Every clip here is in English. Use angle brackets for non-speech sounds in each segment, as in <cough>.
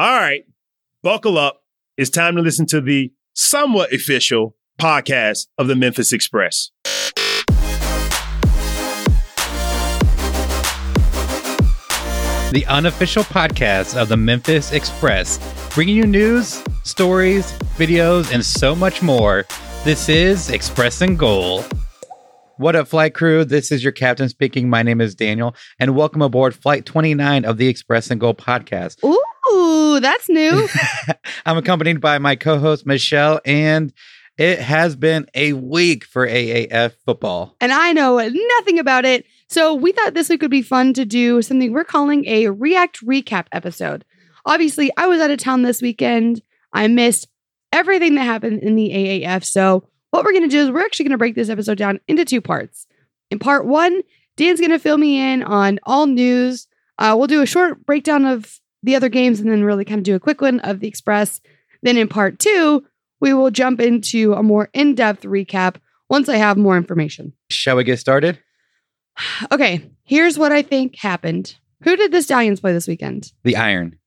All right, buckle up. It's time to listen to the somewhat official podcast of the Memphis Express. the unofficial podcast of the Memphis Express, bringing you news, stories, videos, and so much more. This is Express and Goal. What up, flight crew? This is your captain speaking. My name is Daniel, and welcome aboard Flight 29 of the Express and Goal podcast. Ooh, that's new. <laughs> I'm accompanied by my co host, Michelle, and it has been a week for AAF football. and I know nothing about it. So we thought this week would be fun to do something we're calling a React Recap episode. Obviously, I was out of town this weekend. I missed everything that happened in the AAF. So what we're going to do is we're actually going to break this episode down into two parts. In part one, Dan's going to fill me in on all news. Uh, we'll do a short breakdown of the other games and then really kind of do a quick one of the Express. Then in part two, we will jump into a more in depth recap once I have more information. Shall we get started? <sighs> Okay, here's what I think happened. Who did the Stallions play this weekend? The Iron.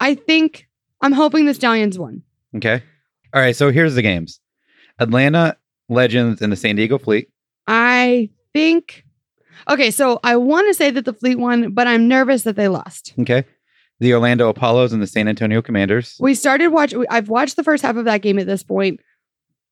I think I'm hoping the Stallions won. Okay. All right. So here's the games Atlanta Legends and the San Diego Fleet. I think. Okay, so I want to say that the Fleet won, but I'm nervous that they lost. Okay. The Orlando Apollos and the San Antonio Commanders. We started watch. I've watched the first half of that game at this point.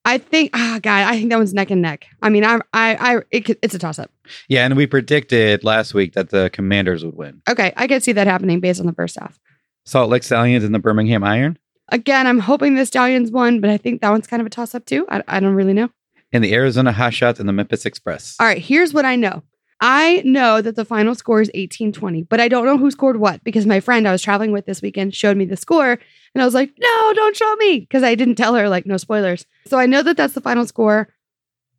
I think. Ah, God, I think that one's neck and neck. I mean, I, I, I it, it's a toss up. Yeah. And we predicted last week that the Commanders would win. Okay, I could see that happening based on the first half. Salt Lake Stallions and the Birmingham Iron. Again, I'm hoping the Stallions won, but I think that one's kind of a toss up too. I, I don't really know. And the Arizona Hotshots and the Memphis Express. All right, here's what I know. I know that the final score is 1820, but I don't know who scored what because my friend I was traveling with this weekend showed me the score and I was like, no, don't show me because I didn't tell her, like, no spoilers. So I know that that's the final score.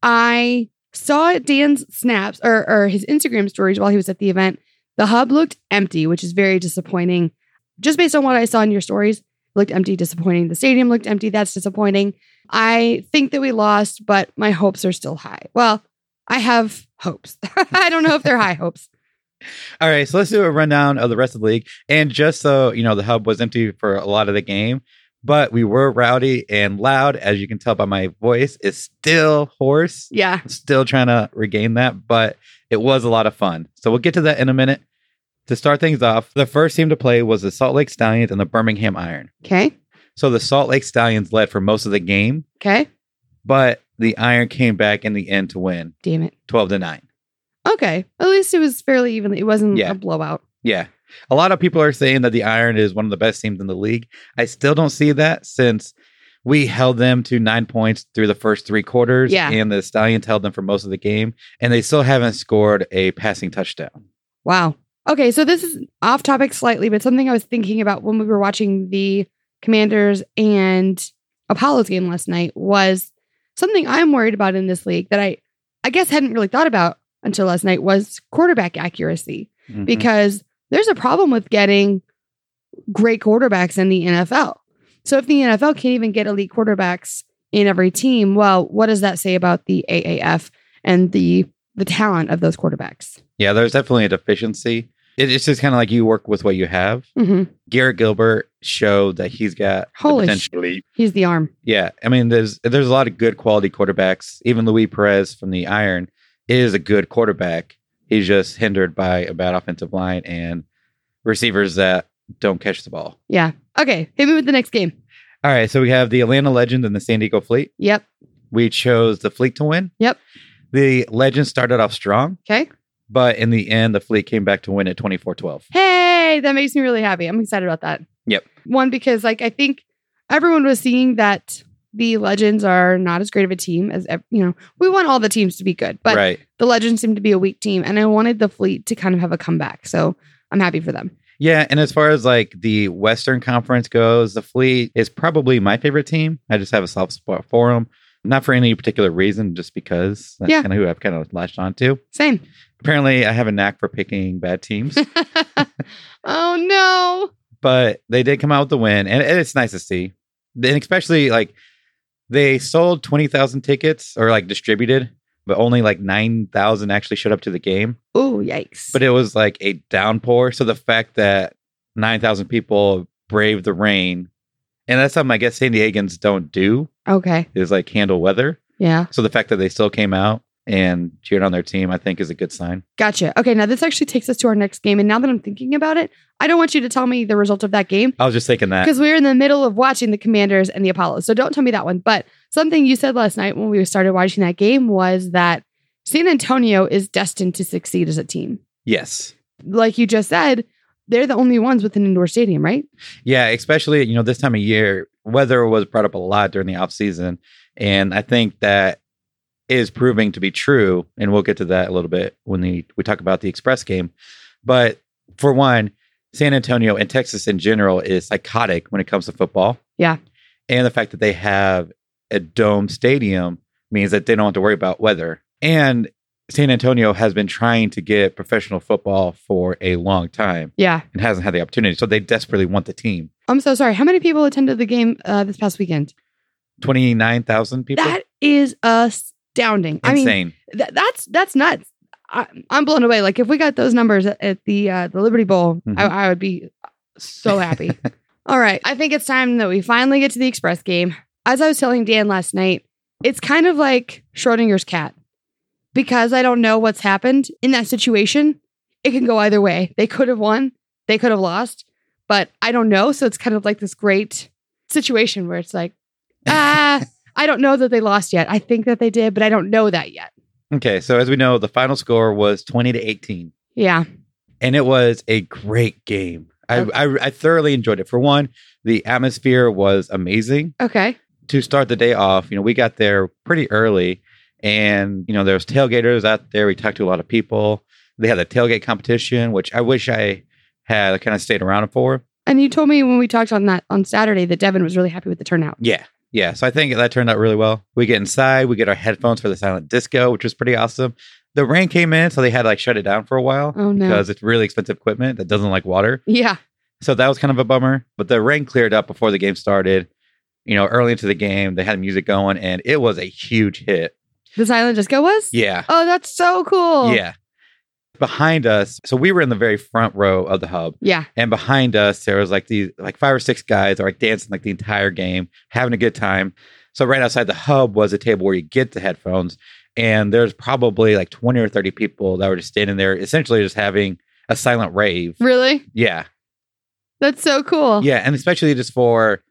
I saw Dan's snaps or, or his Instagram stories while he was at the event. The hub looked empty, which is very disappointing. Just based on what I saw in your stories, looked empty, disappointing. The stadium looked empty. That's disappointing. I think that we lost, but my hopes are still high. Well, I have hopes. <laughs> I don't know if they're high hopes. <laughs> All right. So let's do a rundown of the rest of the league. And just so you know, the hub was empty for a lot of the game, but we were rowdy and loud. As you can tell by my voice, it's still hoarse. Yeah. Still trying to regain that, but it was a lot of fun. So we'll get to that in a minute. To start things off, the first team to play was the Salt Lake Stallions and the Birmingham Iron. Okay. So the Salt Lake Stallions led for most of the game, Okay. but the Iron came back in the end to win Damn it. 12 to 9. Okay. At least it was fairly evenly. It wasn't Yeah. a blowout. Yeah. A lot of people are saying that the Iron is one of the best teams in the league. I still don't see that since we held them to nine points through the first three quarters. Yeah. And the Stallions held them for most of the game. And they still haven't scored a passing touchdown. Wow. Okay. So this is off topic slightly, but something I was thinking about when we were watching the Commanders and Apollo's game last night was something I'm worried about in this league that I, I guess, hadn't really thought about until last night was quarterback accuracy. Mhm. because there's a problem with getting great quarterbacks in the NFL. So if the NFL can't even get elite quarterbacks in every team, well, what does that say about the AAF and the the talent of those quarterbacks? yeah, there's definitely a deficiency. It- It's just kind of like you work with what you have. hmm Garrett Gilbert showed that he's got Holy potential. He's the arm. Yeah, I mean, there's there's a lot of good quality quarterbacks. Even Luis Perez from the Iron is a good quarterback. He's just hindered by a bad offensive line and receivers that don't catch the ball. Yeah. Okay. Hit me with the next game. All right, so we have the Atlanta Legend and the San Diego Fleet. Yep. We chose the Fleet to win. Yep. The Legend started off strong, Okay. but in the end, the Fleet came back to win at 24-12. Hey, that makes me really happy. I'm excited about that. Yep. One, because like I think everyone was seeing that the Legends are not as great of a team as you know. We want all the teams to be good, but right. the Legends seem to be a weak team, and I wanted the Fleet to kind of have a comeback. So I'm happy for them. Yeah, and as far as like the Western Conference goes, the Fleet is probably my favorite team. I just have a soft spot for them, not for any particular reason, just because that's Yeah. kind of who I've kind of latched on to. Same. Apparently, I have a knack for picking bad teams, <laughs> oh no. But they did come out with the win, and it's nice to see. And especially like they sold twenty thousand tickets or like distributed, but only like nine thousand actually showed up to the game. Oh yikes. But it was like a downpour, so the fact that nine thousand people brave the rain. And that's something I guess San Diegans don't do Okay. is like handle weather. Yeah. So the fact that they still came out and cheered on their team, I think is a good sign. Gotcha. Okay. Now this actually takes us to our next game. And now that I'm thinking about it, I don't want you to tell me the result of that game I was just thinking that. because we were in the middle of watching the Commanders and the Apollos. So don't tell me that one. But something you said last night when we started watching that game was that San Antonio is destined to succeed as a team. Yes. Like you just said, they're the only ones with an indoor stadium, right? Yeah, especially, you know, this time of year, weather was brought up a lot during the off season. And I think that is proving to be true. And we'll get to that a little bit when we, we talk about the Express game. But for one, San Antonio and Texas in general is psychotic when it comes to football. Yeah. And the fact that they have a dome stadium means that they don't have to worry about weather. And San Antonio has been trying to get professional football for a long time Yeah. and hasn't had the opportunity. So they desperately want the team. I'm so sorry. How many people attended the game uh, this past weekend? 29,000 people? That is astounding. I mean, Insane. Th- that's that's nuts. I, I'm blown away. Like if we got those numbers at, at the uh, the Liberty Bowl, Mhm. I, I would be so happy. <laughs> All right, I think it's time that we finally get to the Express game. As I was telling Dan last night, it's kind of like Schrodinger's cat because I don't know what's happened in that situation. It can go either way. They could have won, they could have lost, but I don't know. So it's kind of like this great situation where it's like, <laughs> ah, I don't know that they lost yet. I think that they did, but I don't know that yet. okay, so as we know, the final score was 20 to 18, Yeah. and it was a great game. I, Okay. I, I thoroughly enjoyed it. For one, the atmosphere was amazing. Okay. To start the day off, you know, we got there pretty early, and you know, there was tailgaters out there. We talked to a lot of people. They had a tailgate competition, which I wish I had kind of stayed around for. And you told me when we talked on that on Saturday that Devin was really happy with the turnout. Yeah. Yeah. So I think that turned out really well. We get inside, we get our headphones for the silent disco, which was pretty awesome. The rain came in, so they had to like shut it down for a while Oh no. because it's really expensive equipment that doesn't like water. yeah. So that was kind of a bummer. But the rain cleared up before the game started. You know, early into the game, they had music going and it was a huge hit. The silent disco was? Yeah. Oh, that's so cool. Yeah. Behind us, so we were in the very front row of the hub. Yeah. And behind us, there was like these like five or six guys are like dancing like the entire game, having a good time. So right outside the hub was a table where you get the headphones, and there's probably like twenty or thirty people that were just standing there, essentially just having a silent rave. Really? Yeah, That's so cool. yeah, and especially just for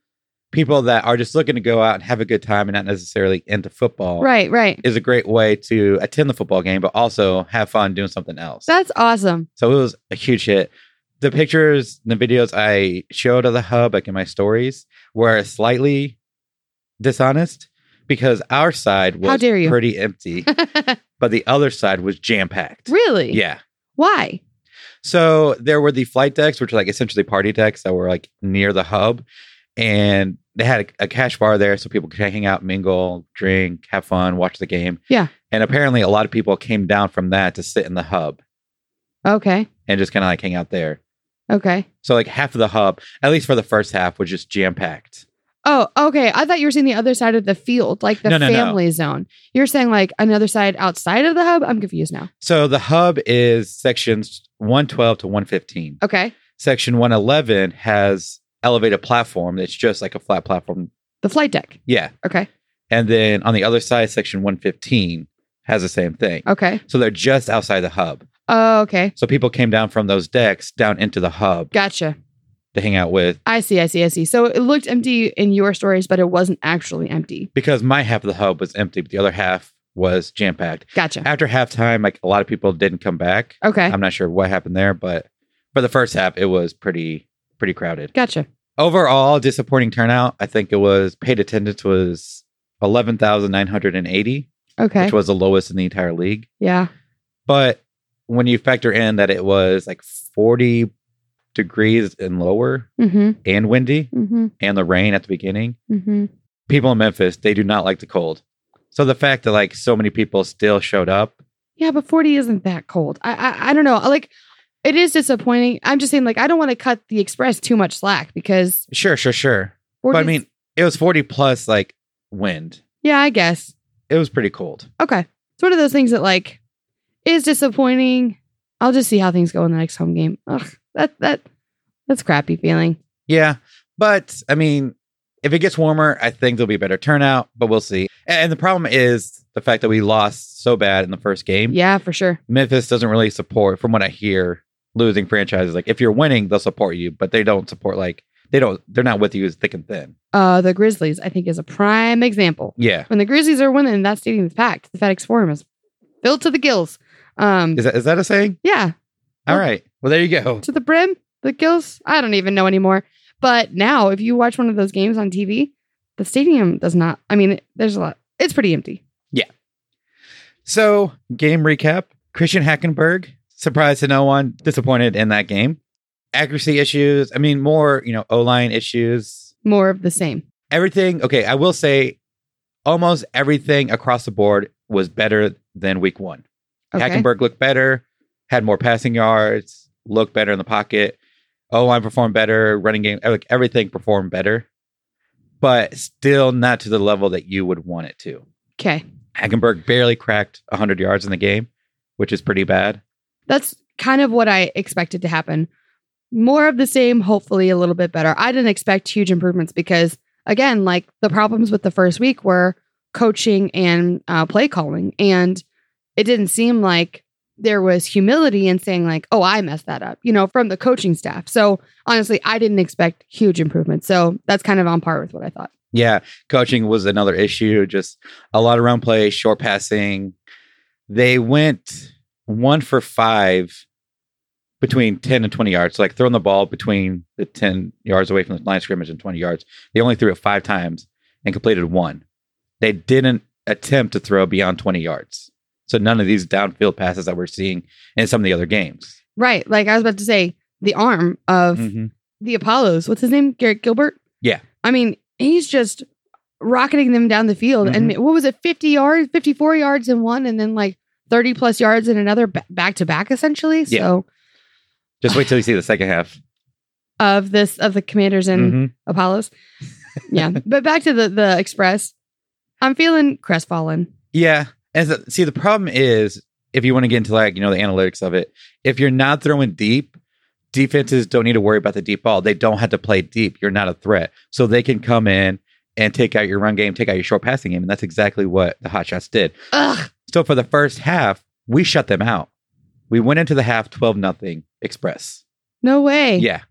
people that are just looking to go out and have a good time and not necessarily into football. Right, right. Is a great way to attend the football game, but also have fun doing something else. That's awesome. So it was a huge hit. The pictures, the videos I showed of the hub, like in my stories, were slightly dishonest because our side was How dare you. pretty empty, <laughs> but the other side was jam packed. really? Yeah. Why? So there were the flight decks, which are like essentially party decks that were like near the hub. And they had a, a cash bar there so people could hang out, mingle, drink, have fun, watch the game. Yeah. And apparently a lot of people came down from that to sit in the hub Okay. and just kind of like hang out there. Okay. So like half of the hub, at least for the first half, was just jam packed. Oh, okay. I thought you were saying the other side of the field, like the No, no, no. family zone. You're saying like another side outside of the hub? I'm confused now. So the hub is sections 112 to 115. Okay. Section 111 has elevated platform. It's just like a flat platform. The flight deck. Yeah. Okay. And then on the other side, section 115 has the same thing. Okay. So they're just outside the hub. Oh, okay. So people came down from those decks down into the hub Gotcha. to hang out with I see. I see. I see. So it looked empty in your stories, but it wasn't actually empty. because my half of the hub was empty, but the other half was jam packed. Gotcha. After halftime, like a lot of people didn't come back. Okay. I'm not sure what happened there, but for the first half, it was pretty pretty crowded. Gotcha. Overall, disappointing turnout. I think it was paid attendance was eleven thousand nine hundred and eighty, Okay. which was the lowest in the entire league. yeah. But when you factor in that it was like forty degrees and lower Mm-hmm. and windy Mm-hmm. and the rain at the beginning, Mm-hmm. people in Memphis they do not like the cold. So the fact that like so many people still showed up, Yeah, but 40 isn't that cold. I, I I don't know. Like it is disappointing. I'm just saying like I don't want to cut the express too much slack because sure, sure, sure. 40 But I mean, it was forty plus like wind. Yeah, I guess. It was pretty cold. Okay. It's one of those things that like is disappointing. I'll just see how things go in the next home game. Ugh, that that that's crappy feeling. Yeah. But I mean, if it gets warmer, I think there'll be a better turnout, but we'll see. And, and the problem is the fact that we lost so bad in the first game. Yeah, for sure. Memphis doesn't really support, from what I hear, losing franchises. Like if you're winning, they'll support you, but they don't support like they don't. They're not with you as thick and thin. Uh, the Grizzlies, I think, is a prime example. Yeah. When the Grizzlies are winning, that stadium is packed. The FedEx Forum is filled to the gills. Um, Is that is that a saying? yeah, All right. Well, there you go. to the brim, the gills. I don't even know anymore. But now, if you watch one of those games on TV, the stadium does not. I mean, there's a lot. It's pretty empty. Yeah. So, game recap Christian Hackenberg, surprised to no one, disappointed in that game. Accuracy issues. I mean, more, you know, O line issues. More of the same. Everything. Okay. I will say almost everything across the board was better than week one. Okay. Hackenberg looked better, had more passing yards, looked better in the pocket. O line performed better, running game, like everything performed better, but still not to the level that you would want it to. Okay. Hackenberg barely cracked 100 yards in the game, which is pretty bad. That's kind of what I expected to happen. More of the same, hopefully a little bit better. I didn't expect huge improvements because, again, like the problems with the first week were coaching and uh, play calling. And it didn't seem like there was humility in saying, like, oh, I messed that up, you know, from the coaching staff. So honestly, I didn't expect huge improvements. So that's kind of on par with what I thought. Yeah, coaching was another issue. Just a lot of run play, short passing. They went one for five between 10 and 20 yards. So like throwing the ball between the 10 yards away from the line of scrimmage and 20 yards. They only threw it five times and completed one. They didn't attempt to throw beyond 20 yards. So none of these downfield passes that we're seeing in some of the other games. Right. Like I was about to say, the arm of Mhm. the Apollos. What's his name? Garrett Gilbert. Yeah. I mean, he's just rocketing them down the field. And what was it? 50 yards, 54 yards in one, and then like 30 plus yards in another back to back, essentially. Yeah. So Just wait till you see the second half. of this of the commanders and Mhm. Apollos. <laughs> Yeah. but back to the the express. I'm feeling crestfallen. Yeah. And so- see, the problem is if you want to get into like, you know, the analytics of it, if you're not throwing deep, defenses don't need to worry about the deep ball. They don't have to play deep. You're not a threat. So they can come in and take out your run game, take out your short passing game. And that's exactly what the Hot Shots did. Ugh. So for the first half, we shut them out. We went into the half 12 nothing express. No way. Yeah.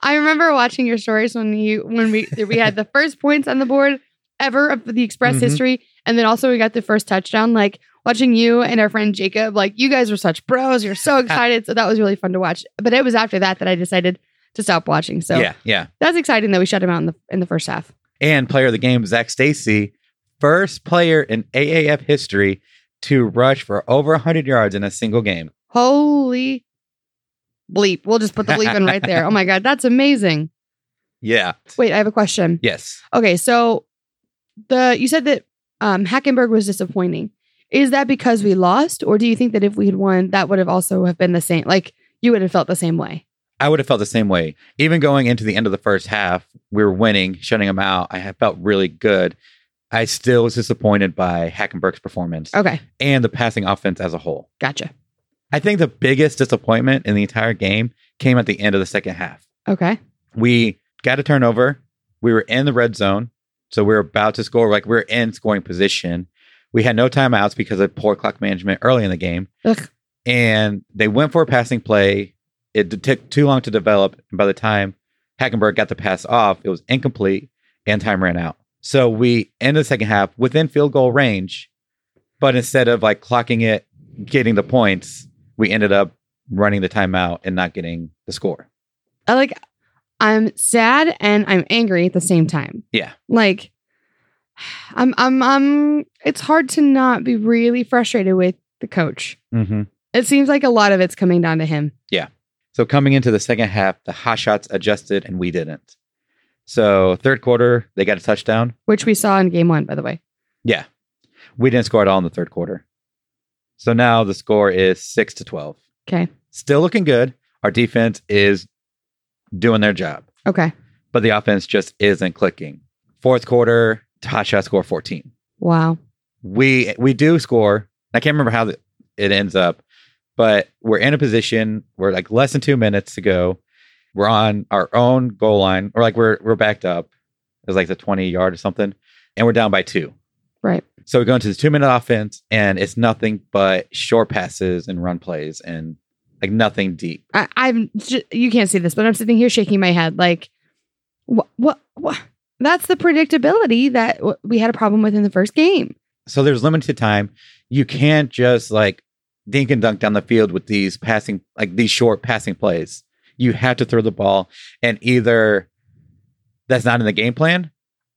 I remember watching your stories when you when we <laughs> we had the first points on the board ever of the Express Mhm. history, and then also we got the first touchdown. Like watching you and our friend Jacob, like you guys were such bros. You're so <laughs> excited, so that was really fun to watch. But it was after that that I decided to stop watching. So Yeah. Yeah. that's exciting that we shut him out in the in the first half. and player of the game, Zach Stacy, first player in AAF history to rush for over 100 yards in a single game. Holy bleep! We'll just put the bleep in right there. Oh my god, that's amazing. Yeah. Wait, I have a question. Yes. Okay, so the you said that um, Hackenberg was disappointing. Is that because we lost, or do you think that if we had won, that would have also have been the same? Like you would have felt the same way. I would have felt the same way. Even going into the end of the first half, we were winning, shutting them out. I felt really good. I still was disappointed by Hackenberg's performance Okay, and the passing offense as a whole. gotcha. I think the biggest disappointment in the entire game came at the end of the second half. Okay, We got a turnover. We were in the red zone. So we were about to score. Like we are in scoring position. We had no timeouts because of poor clock management early in the game. Ugh. And they went for a passing play. It took too long to develop. And by the time Hackenberg got the pass off, it was incomplete and time ran out. So we ended the second half within field goal range. But instead of like clocking it, getting the points, we ended up running the timeout and not getting the score. I like. I'm sad and I'm angry at the same time. Yeah. Like, I'm I'm I'm. It's hard to not be really frustrated with the coach. Mm-hmm. It seems like a lot of it's coming down to him. Yeah. So coming into the second half, the hot shots adjusted and we didn't. So third quarter, they got a touchdown. which we saw in game one, by the way. Yeah. We didn't score at all in the third quarter. So now the score is six to twelve. Okay. Still looking good. Our defense is doing their job, Okay. but the offense just isn't clicking. Fourth quarter, hot shot score 14. Wow. we we do score. I can't remember how the, it ends up, but we're in a position. We're like less than two minutes to go, We're on our own goal line, or like we're we're backed up. It was like the 20 yard or something, and we're down by two. Right. So we go into the two minute offense, and it's nothing but short passes and run plays, and like nothing deep. I, I'm you can't see this, but I'm sitting here shaking my head like, what? What? what? That's the predictability that w- we had a problem with in the first game. So there's limited time. You can't just like dink and dunk down the field with these passing, like these short passing plays. You have to throw the ball, and either that's not in the game plan,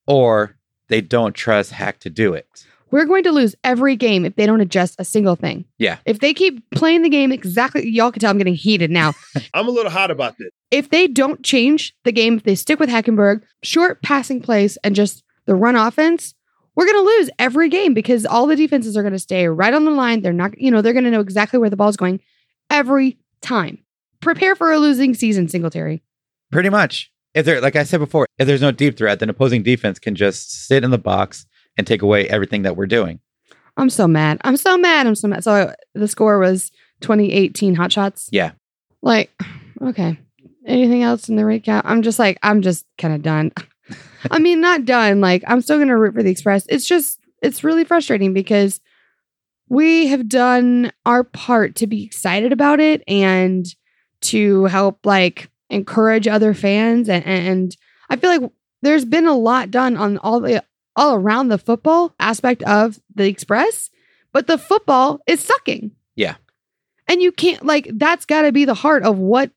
or they don't trust Hack to do it. We're going to lose every game if they don't adjust a single thing. Yeah. If they keep playing the game exactly, y'all can tell I'm getting heated now. <laughs> I'm a little hot about this. if they don't change the game, if they stick with Hackenberg, short passing plays, and just the run offense, we're going to lose every game because all the defenses are going to stay right on the line. They're not, you know, they're going to know exactly where the ball's going every time. Prepare for a losing season, Singletary. Pretty much. If there, like I said before, if there's no deep threat, then opposing defense can just sit in the box and take away everything that we're doing. I'm so mad. I'm so mad. I'm so mad. So the score was 2018 hot shots. Yeah. Like, okay. Anything else in the recap? I'm just like, I'm just kind of done. <laughs> I mean, not done. Like, I'm still going to root for the Express. It's just, it's really frustrating because we have done our part to be excited about it and to help, like, encourage other fans. And, and I feel like there's been a lot done on all the, all around the football aspect of the Express, but the football is sucking. Yeah. And you can't, like, that's got to be the heart of what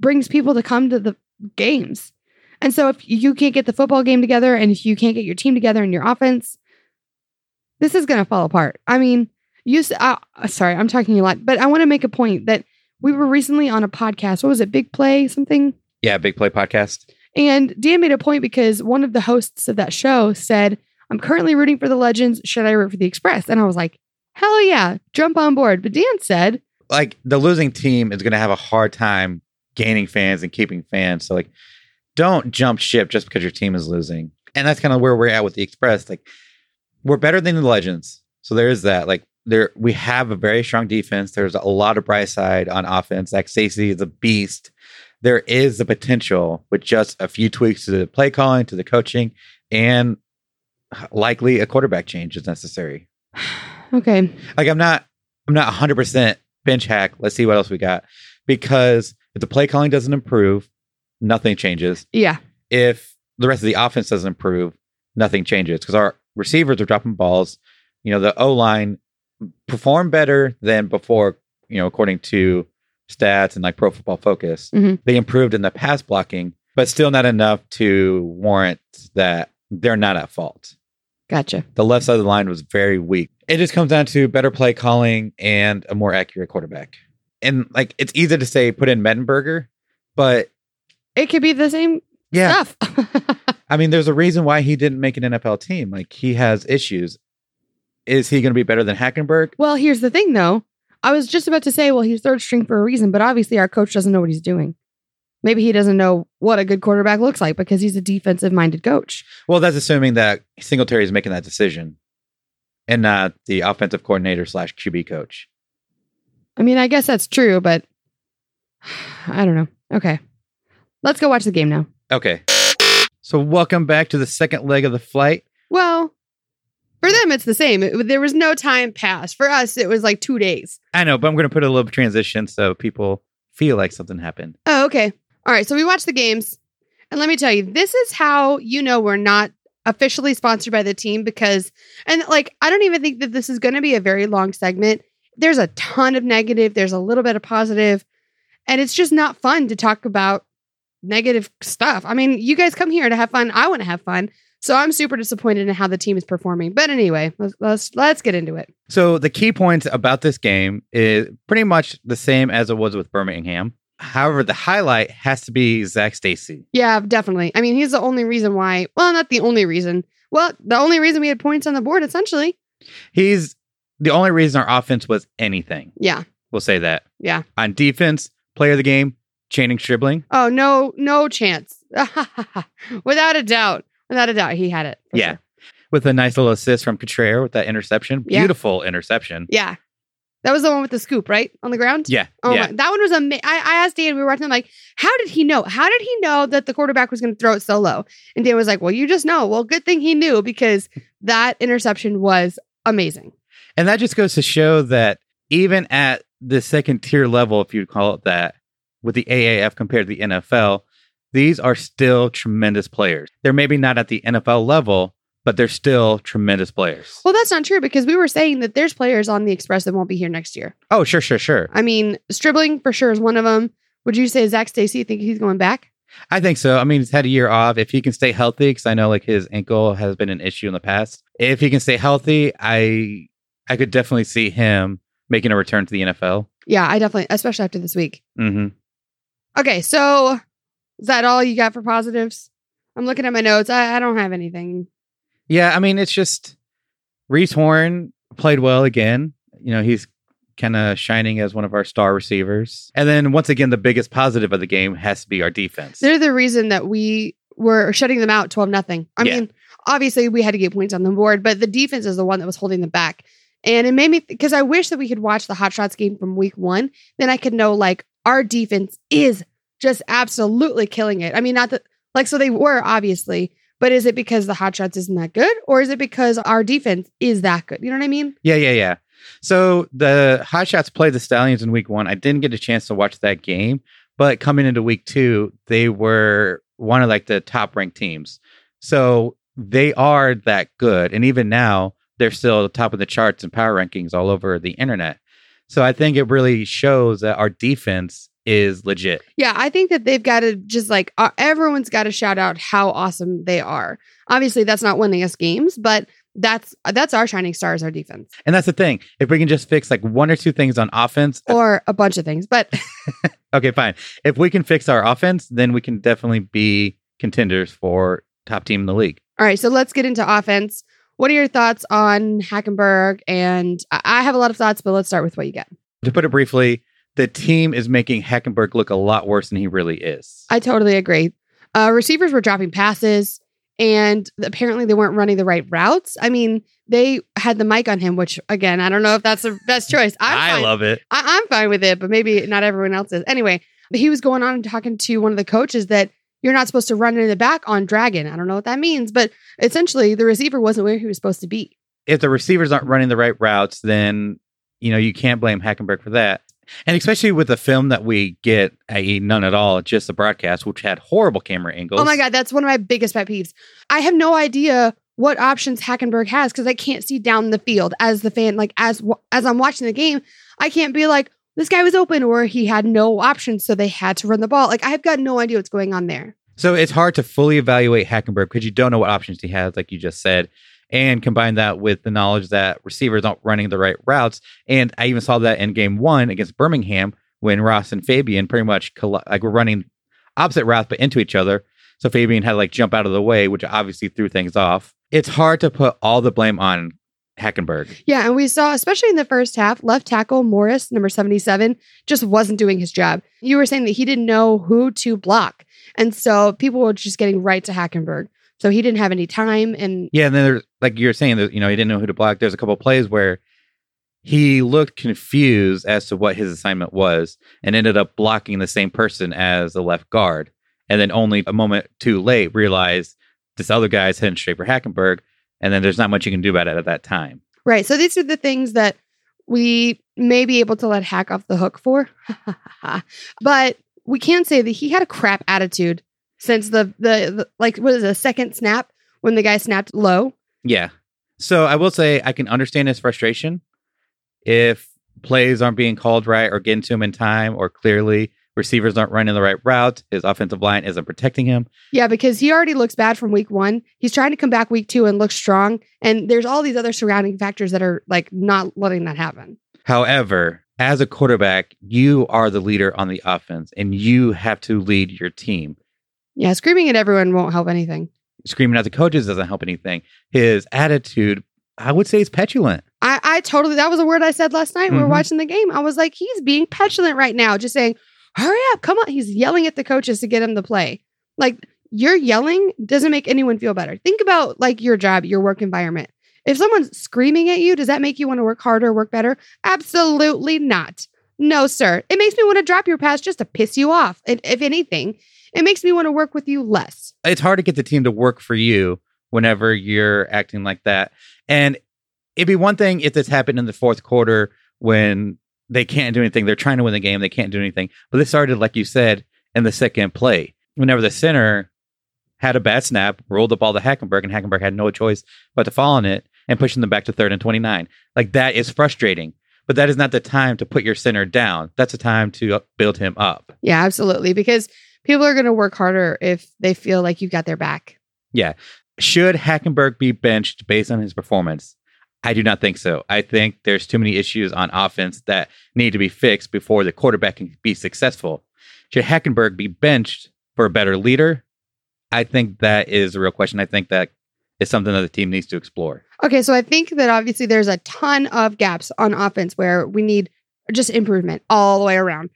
brings people to come to the games. And so if you can't get the football game together and if you can't get your team together and your offense, this is going to fall apart. I mean, you, uh, sorry, I'm talking a lot, but I want to make a point that we were recently on a podcast. What was it? Big Play something? Yeah, big play podcast. And Dan made a point because one of the hosts of that show said, I'm currently rooting for the Legends. Should I root for the Express? And I was like, hell yeah, jump on board. But Dan said, Like the losing team is going to have a hard time gaining fans and keeping fans. So like, don't jump ship just because your team is losing. And that's kind of where we're at with the Express. Like, we're better than the Legends. So there is that. Like, there we have a very strong defense. There's a lot of bright side on offense. Zach Stacy is a beast. There is the potential with just a few tweaks to the play calling, to the coaching, and likely a quarterback change is necessary. <sighs> okay, Like I'm not I'm not 100% bench hack. Let's see what else we got. Because if the play calling doesn't improve, nothing changes. yeah, If the rest of the offense doesn't improve, nothing changes because our receivers are dropping balls. You know, the O line performed better than before, you know, according to stats and like pro football focus. Mhm. They improved in the pass blocking, but still not enough to warrant that they're not at fault gotcha. the left side of the line was very weak. It just comes down to better play calling and a more accurate quarterback. And like it's easy to say put in Mettenberger, but It could be the same yeah, stuff. <laughs> I mean, there's a reason why he didn't make an NFL team. Like he has issues. Is he going to be better than Hackenberg? well, here's the thing though. I was just about to say, well, he's third string for a reason, but obviously our coach doesn't know what he's doing. Maybe he doesn't know what a good quarterback looks like because he's a defensive minded coach. Well, that's assuming that Singletary is making that decision, and not the offensive coordinator slash QB coach. I mean, I guess that's true, but <sighs> I don't know. Okay. Let's go watch the game now. Okay. So welcome back to the second leg of the flight. Well, for them, it's the same. It- there was no time passed. For us, it was like two days. I know, but I'm going to put a little transition so people feel like something happened. Oh, okay. All right. So we watched the games. And let me tell you, this is how you know we're not officially sponsored by the team because, and like, I don't even think that this is going to be a very long segment. There's a ton of negative, there's a little bit of positive, and it's just not fun to talk about negative stuff. I mean, you guys come here to have fun. I want to have fun. So I'm super disappointed in how the team is performing. But anyway, let's let's, let's get into it. So the key points about this game is pretty much the same as it was with Birmingham. However, the highlight has to be Zach Stacy. Yeah, definitely. I mean, he's the only reason why. Well, not the only reason. Well, the only reason we had points on the board, essentially. He's the only reason our offense was anything. Yeah, We'll say that. yeah. On defense, player of the game, Channing Stribling. Oh no, no chance. <laughs> Without a doubt, without a doubt, he had it. Yeah. sure. With a nice little assist from Cotrere with that interception. Yeah. Beautiful interception. yeah. That was the one with the scoop, right? On the ground? Yeah. Oh yeah. my, that one was amazing. I, I asked Dan, we were watching, I'm like, how did he know? How did he know that the quarterback was going to throw it so low? And Dan was like, well, you just know. Well, good thing he knew because that interception was amazing. And that just goes to show that even at the second tier level, if you'd call it that, with the AAF compared to the NFL, these are still tremendous players. They're maybe not at the NFL level, but they're still tremendous players. Well, that's not true because we were saying that there's players on the Express that won't be here next year. Oh, sure, sure, sure. I mean, Stribling for sure is one of them. Would you say Zach Stacy? Think he's going back? I think so. I mean, he's had a year off. If he can stay healthy, because I know like his ankle has been an issue in the past. If he can stay healthy, I I could definitely see him making a return to the NFL. Yeah, I definitely, especially after this week. Mm-hmm. Okay, so is that all you got for positives? I'm looking at my notes. I, I don't have anything. Yeah, I mean, it's just Reece Horn played well again. You know, he's kind of shining as one of our star receivers. And then once again, the biggest positive of the game has to be our defense. They're the reason that we were shutting them out 12 nothing. I Yeah. mean, obviously we had to get points on the board, but the defense is the one that was holding them back. And it made me because I wish that we could watch the Hot Shots game from week one. Then I could know like our defense is just absolutely killing it. I mean, not that like so they were obviously, but is it because the Hot Shots isn't that good, or is it because our defense is that good? You know what I mean? Yeah, yeah, yeah. So the Hot Shots played the Stallions in week one. I didn't get a chance to watch that game, but coming into week two, they were one of like the top ranked teams. So they are that good. And even now, they're still the top of the charts and power rankings all over the internet. So I think it really shows that our defense is legit. Yeah, I think that they've got to just like uh, everyone's got to shout out how awesome they are. Obviously, that's not winning us games, but that's that's our shining star is our defense And that's the thing. If we can just fix like one or two things on offense, or a bunch of things. But <laughs> <laughs> okay, fine. If we can fix our offense, then we can definitely be contenders for top team in the league. all right, so let's get into offense. What are your thoughts on Hackenberg? And I I have a lot of thoughts, but let's start with what you get. To put it briefly, the team is making Hackenberg look a lot worse than he really is. I totally agree. Uh, receivers were dropping passes, and apparently they weren't running the right routes. I mean, they had the mic on him, which again, I don't know if that's the best choice. I'm I fine. love it. I- I'm fine with it, but maybe not everyone else is. Anyway, he was going on and talking to one of the coaches that you're not supposed to run in the back on Dragon. I don't know what that means, but essentially the receiver wasn't where he was supposed to be. If the receivers aren't running the right routes, then you know you can't blame Hackenberg for that. And especially with the film that we get, i.e., none at all, just the broadcast, which had horrible camera angles. Oh my God, that's one of my biggest pet peeves. I have no idea what options Hackenberg has because I can't see down the field as the fan, like as as I'm watching the game, I can't be like, this guy was open or he had no options, so they had to run the ball. Like I've got no idea what's going on there. So it's hard to fully evaluate Hackenberg because you don't know what options he has, like you just said. And combine that with the knowledge that receivers aren't running the right routes. And I even saw that in game one against Birmingham when Ross and Fabian pretty much coll- like were running opposite routes but into each other. So Fabian had to like jump out of the way, which obviously threw things off. It's hard to put all the blame on Hackenberg. Yeah, and we saw, especially in the first half, left tackle Morris, number 77, just wasn't doing his job. You were saying that he didn't know who to block. And so people were just getting right to Hackenberg. So he didn't have any time. And Yeah, and then there's like you're saying that you know he didn't know who to block. There's a couple of plays where he looked confused as to what his assignment was and ended up blocking the same person as the left guard. And then only a moment too late realized this other guy's heading straight for Hackenberg. And then there's not much you can do about it at that time. right. So these are the things that we may be able to let Hack off the hook for. <laughs> but we can say that he had a crap attitude since the, the, the like, what is it, a second snap when the guy snapped low. Yeah. So I will say I can understand his frustration if plays aren't being called right or getting to him in time or clearly receivers aren't running the right route, his offensive line isn't protecting him. Yeah, because he already looks bad from week one. He's trying to come back week two and look strong. And there's all these other surrounding factors that are like not letting that happen. However, as a quarterback, you are the leader on the offense and you have to lead your team. Yeah, screaming at everyone won't help anything. Screaming at the coaches doesn't help anything. His attitude, I would say, is petulant. I, I totally, that was a word I said last night. when We were Mhm. watching the game. I was like, he's being petulant right now, just saying, hurry up, come on. He's yelling at the coaches to get him to play. Like, your yelling doesn't make anyone feel better. Think about like your job, your work environment. If someone's screaming at you, does that make you want to work harder, work better? Absolutely not. No, sir. It makes me want to drop your pass just to piss you off. And if anything, it makes me want to work with you less. It's hard to get the team to work for you whenever you're acting like that. And it'd be one thing if this happened in the fourth quarter when they can't do anything. They're trying to win the game, they can't do anything. But this started, like you said, in the second play. Whenever the center had a bad snap, rolled the ball to Hackenberg, and Hackenberg had no choice but to fall on it and pushing them back to third and 29. Like that is frustrating. But that is not the time to put your center down. That's a time to build him up. Yeah, absolutely. Because people are going to work harder if they feel like you've got their back. Yeah. Should Hackenberg be benched based on his performance? I do not think so. I think there's too many issues on offense that need to be fixed before the quarterback can be successful. Should Hackenberg be benched for a better leader? I think that is a real question. I think that is something that the team needs to explore. Okay, so I think that obviously there's a ton of gaps on offense where we need just improvement all the way around.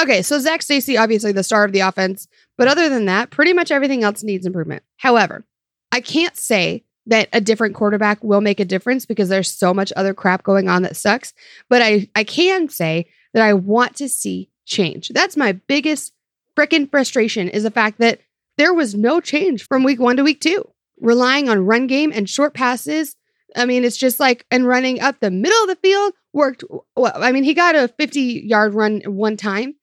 Okay, so Zach Stacy, obviously the star of the offense, but other than that, pretty much everything else needs improvement. However, I can't say that a different quarterback will make a difference because there's so much other crap going on that sucks. But I, I can say that I want to see change. That's my biggest freaking frustration is the fact that there was no change from week one to week two. Relying on run game and short passes. I mean, it's just like, and running up the middle of the field worked. Well, I mean, he got a 50 yard run one time.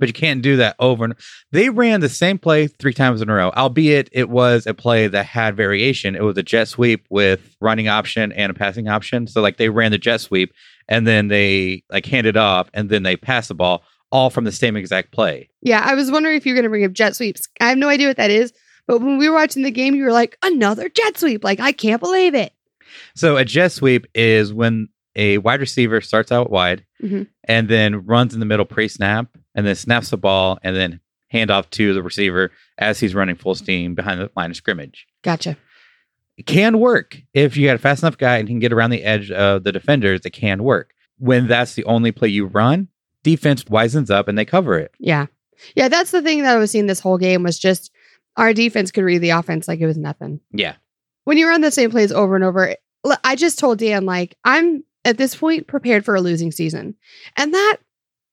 But you can't do that over and they ran the same play three times in a row, albeit it was a play that had variation. It was a jet sweep with running option and a passing option. So like they ran the jet sweep and then they like handed off and then they passed the ball all from the same exact play. Yeah, I was wondering if you're going to bring up jet sweeps. I have no idea what that is. But when we were watching the game, you were like, another jet sweep. Like, I can't believe it. So a jet sweep is when a wide receiver starts out wide Mhm. and then runs in the middle pre snap and then snaps the ball and then hand off to the receiver as he's running full steam behind the line of scrimmage. Gotcha. It can work if you got a fast enough guy and he can get around the edge of the defenders. It can work. When that's the only play you run, defense wisens up and they cover it. Yeah. Yeah, that's the thing that I was seeing this whole game was just our defense could read the offense like it was nothing. Yeah. When you run the same plays over and over, I just told Dan, like, I'm at this point prepared for a losing season. And that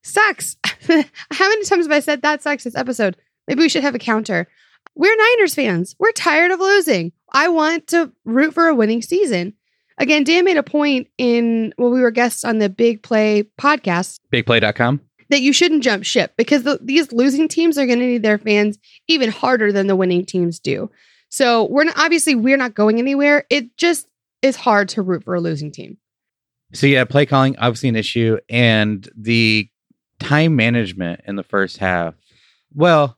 sucks. <laughs> How many times have I said that sucks this episode? Maybe we should have a counter. We're Niners fans. We're tired of losing. I want to root for a winning season. Again, Dan made a point in when we were guests on the Big Play podcast Bigplay.com. that you shouldn't jump ship because the, these losing teams are going to need their fans even harder than the winning teams do. So we're not, obviously we're not going anywhere. It just is hard to root for a losing team. So yeah, play calling obviously an issue, and the time management in the first half. Well,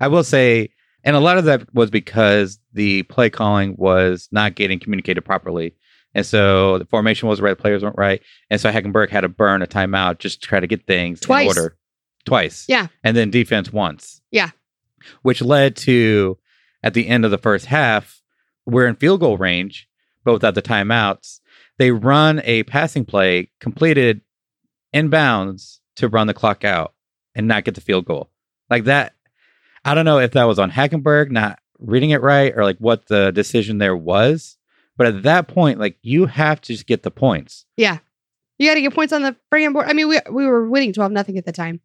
I will say, and a lot of that was because the play calling was not getting communicated properly, and so the formation was right, the players weren't right, and so Hackenberg had to burn a timeout just to try to get things Twice. in order. Twice, Yeah. and then defense once, Yeah. which led to at the end of the first half, we're in field goal range, but without the timeouts they run a passing play completed in bounds to run the clock out and not get the field goal. Like that, I don't know if that was on Hackenberg not reading it right or like what the decision there was. But at that point, like you have to just get the points. Yeah. You got to get points on the friggin' board. I mean, we, we were winning 12 nothing at the time,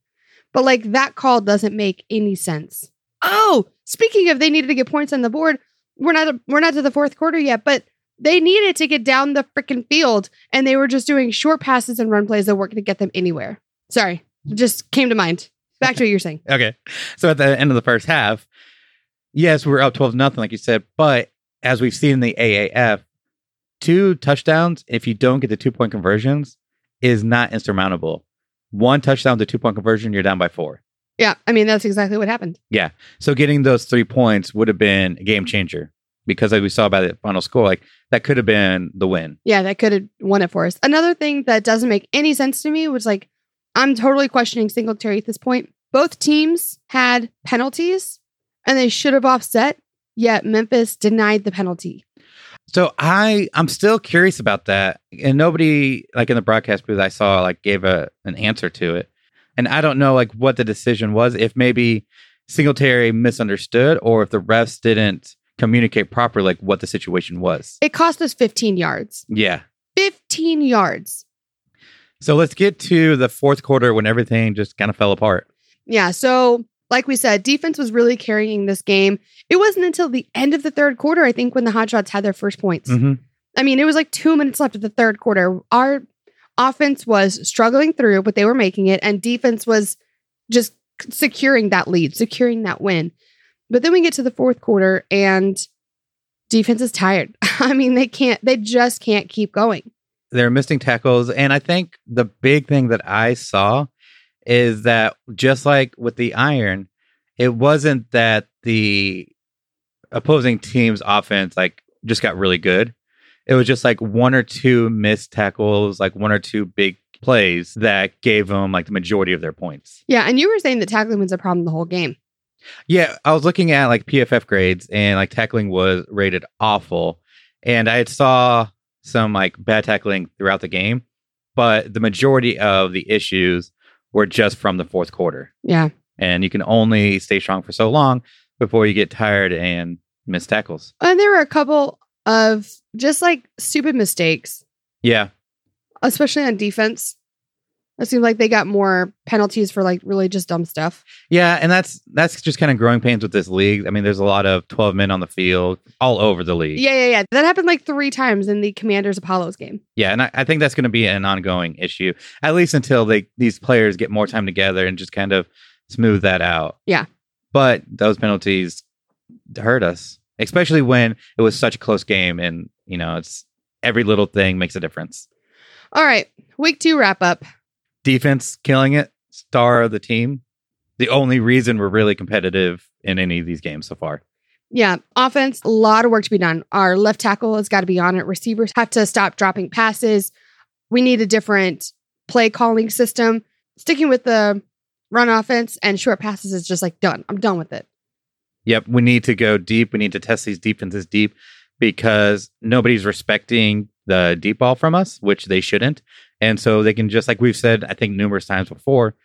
but like that call doesn't make any sense. Oh, speaking of they needed to get points on the board, we're not, we're not to the fourth quarter yet, but they needed to get down the freaking field and they were just doing short passes and run plays that weren't going to get them anywhere. Sorry, just came to mind. Back to what you're saying. <laughs> Okay. So at the end of the first half, yes, we were up 12 nothing, like you said. But as we've seen in the AAF, two touchdowns, if you don't get the two point conversions, is not insurmountable. One touchdown to two point conversion, you're down by four. Yeah, I mean that's exactly what happened. Yeah. So getting those three points would have been a game changer because, as we saw by the final score, like that could have been the win. Yeah, that could have won it for us. Another thing that doesn't make any sense to me was like, I'm totally questioning Singletary at this point. Both teams had penalties and they should have offset, yet Memphis denied the penalty. So I I'm still curious about that, and nobody like in the broadcast booth I saw like gave a an answer to it, and I don't know like what the decision was. If maybe Singletary misunderstood, or if the refs didn't communicate properly like what the situation was. It cost us 15 yards. Yeah. 15 yards. So let's get to the fourth quarter when everything just kind of fell apart. Yeah. So, like we said, defense was really carrying this game. It wasn't until the end of the third quarter, I think, when the Hotshots had their first points. hmm I mean, it was like two minutes left of the third quarter. Our offense was struggling through, but they were making it, and defense was just securing that lead, securing that win. But then we get to the fourth quarter, and defense is tired. <laughs> I mean, they can't, they just can't keep going. They're missing tackles. And I think the big thing that I saw is that just like with the iron, it wasn't that the opposing team's offense like just got really good. It was just like one or two missed tackles, like one or two big plays that gave them like the majority of their points. Yeah. And you were saying that tackling was a problem the whole game. Yeah, I was looking at like PFF grades and like tackling was rated awful. And I saw some like bad tackling throughout the game, but the majority of the issues were just from the fourth quarter. Yeah. And you can only stay strong for so long before you get tired and miss tackles. And there were a couple of just like stupid mistakes, Yeah. especially on defense. It seemed like they got more penalties for like really just dumb stuff. Yeah, and that's that's just kind of growing pains with this league. I mean, there's a lot of 12 men on the field all over the league. Yeah, yeah, yeah. That happened like three times in the Commanders Apollos game. Yeah, and I, I think that's going to be an ongoing issue, at least until they these players get more time together and just kind of smooth that out. Yeah. But those penalties hurt us, especially when it was such a close game, and you know, it's every little thing makes a difference. All right, week two wrap up. Defense killing it, star of the team. The only reason we're really competitive in any of these games so far. Yeah, offense, a lot of work to be done. Our left tackle has got to be on it. Receivers have to stop dropping passes. We need a different play calling system. Sticking with the run offense and short passes is just like done. I'm done with it. Yep, we need to go deep. We need to test these defenses deep because nobody's respecting the deep ball from us, which they shouldn't. And so they can just, like we've said, I think numerous times before,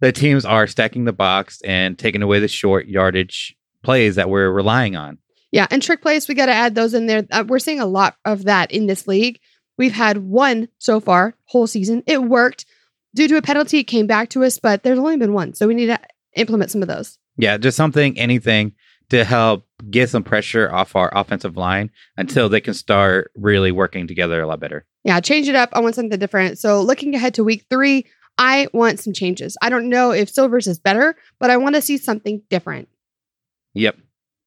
the teams are stacking the box and taking away the short yardage plays that we're relying on. Yeah, and trick plays, we got to add those in there. Uh, we're seeing a lot of that in this league. We've had one so far, whole season. It worked. Due to a penalty, it came back to us, but there's only been one. So we need to implement some of those. Yeah, just something, anything to help get some pressure off our offensive line until they can start really working together a lot better. Yeah, change it up. I want something different. So looking ahead to week three, I want some changes. I don't know if Silvers is better, but I want to see something different. Yep.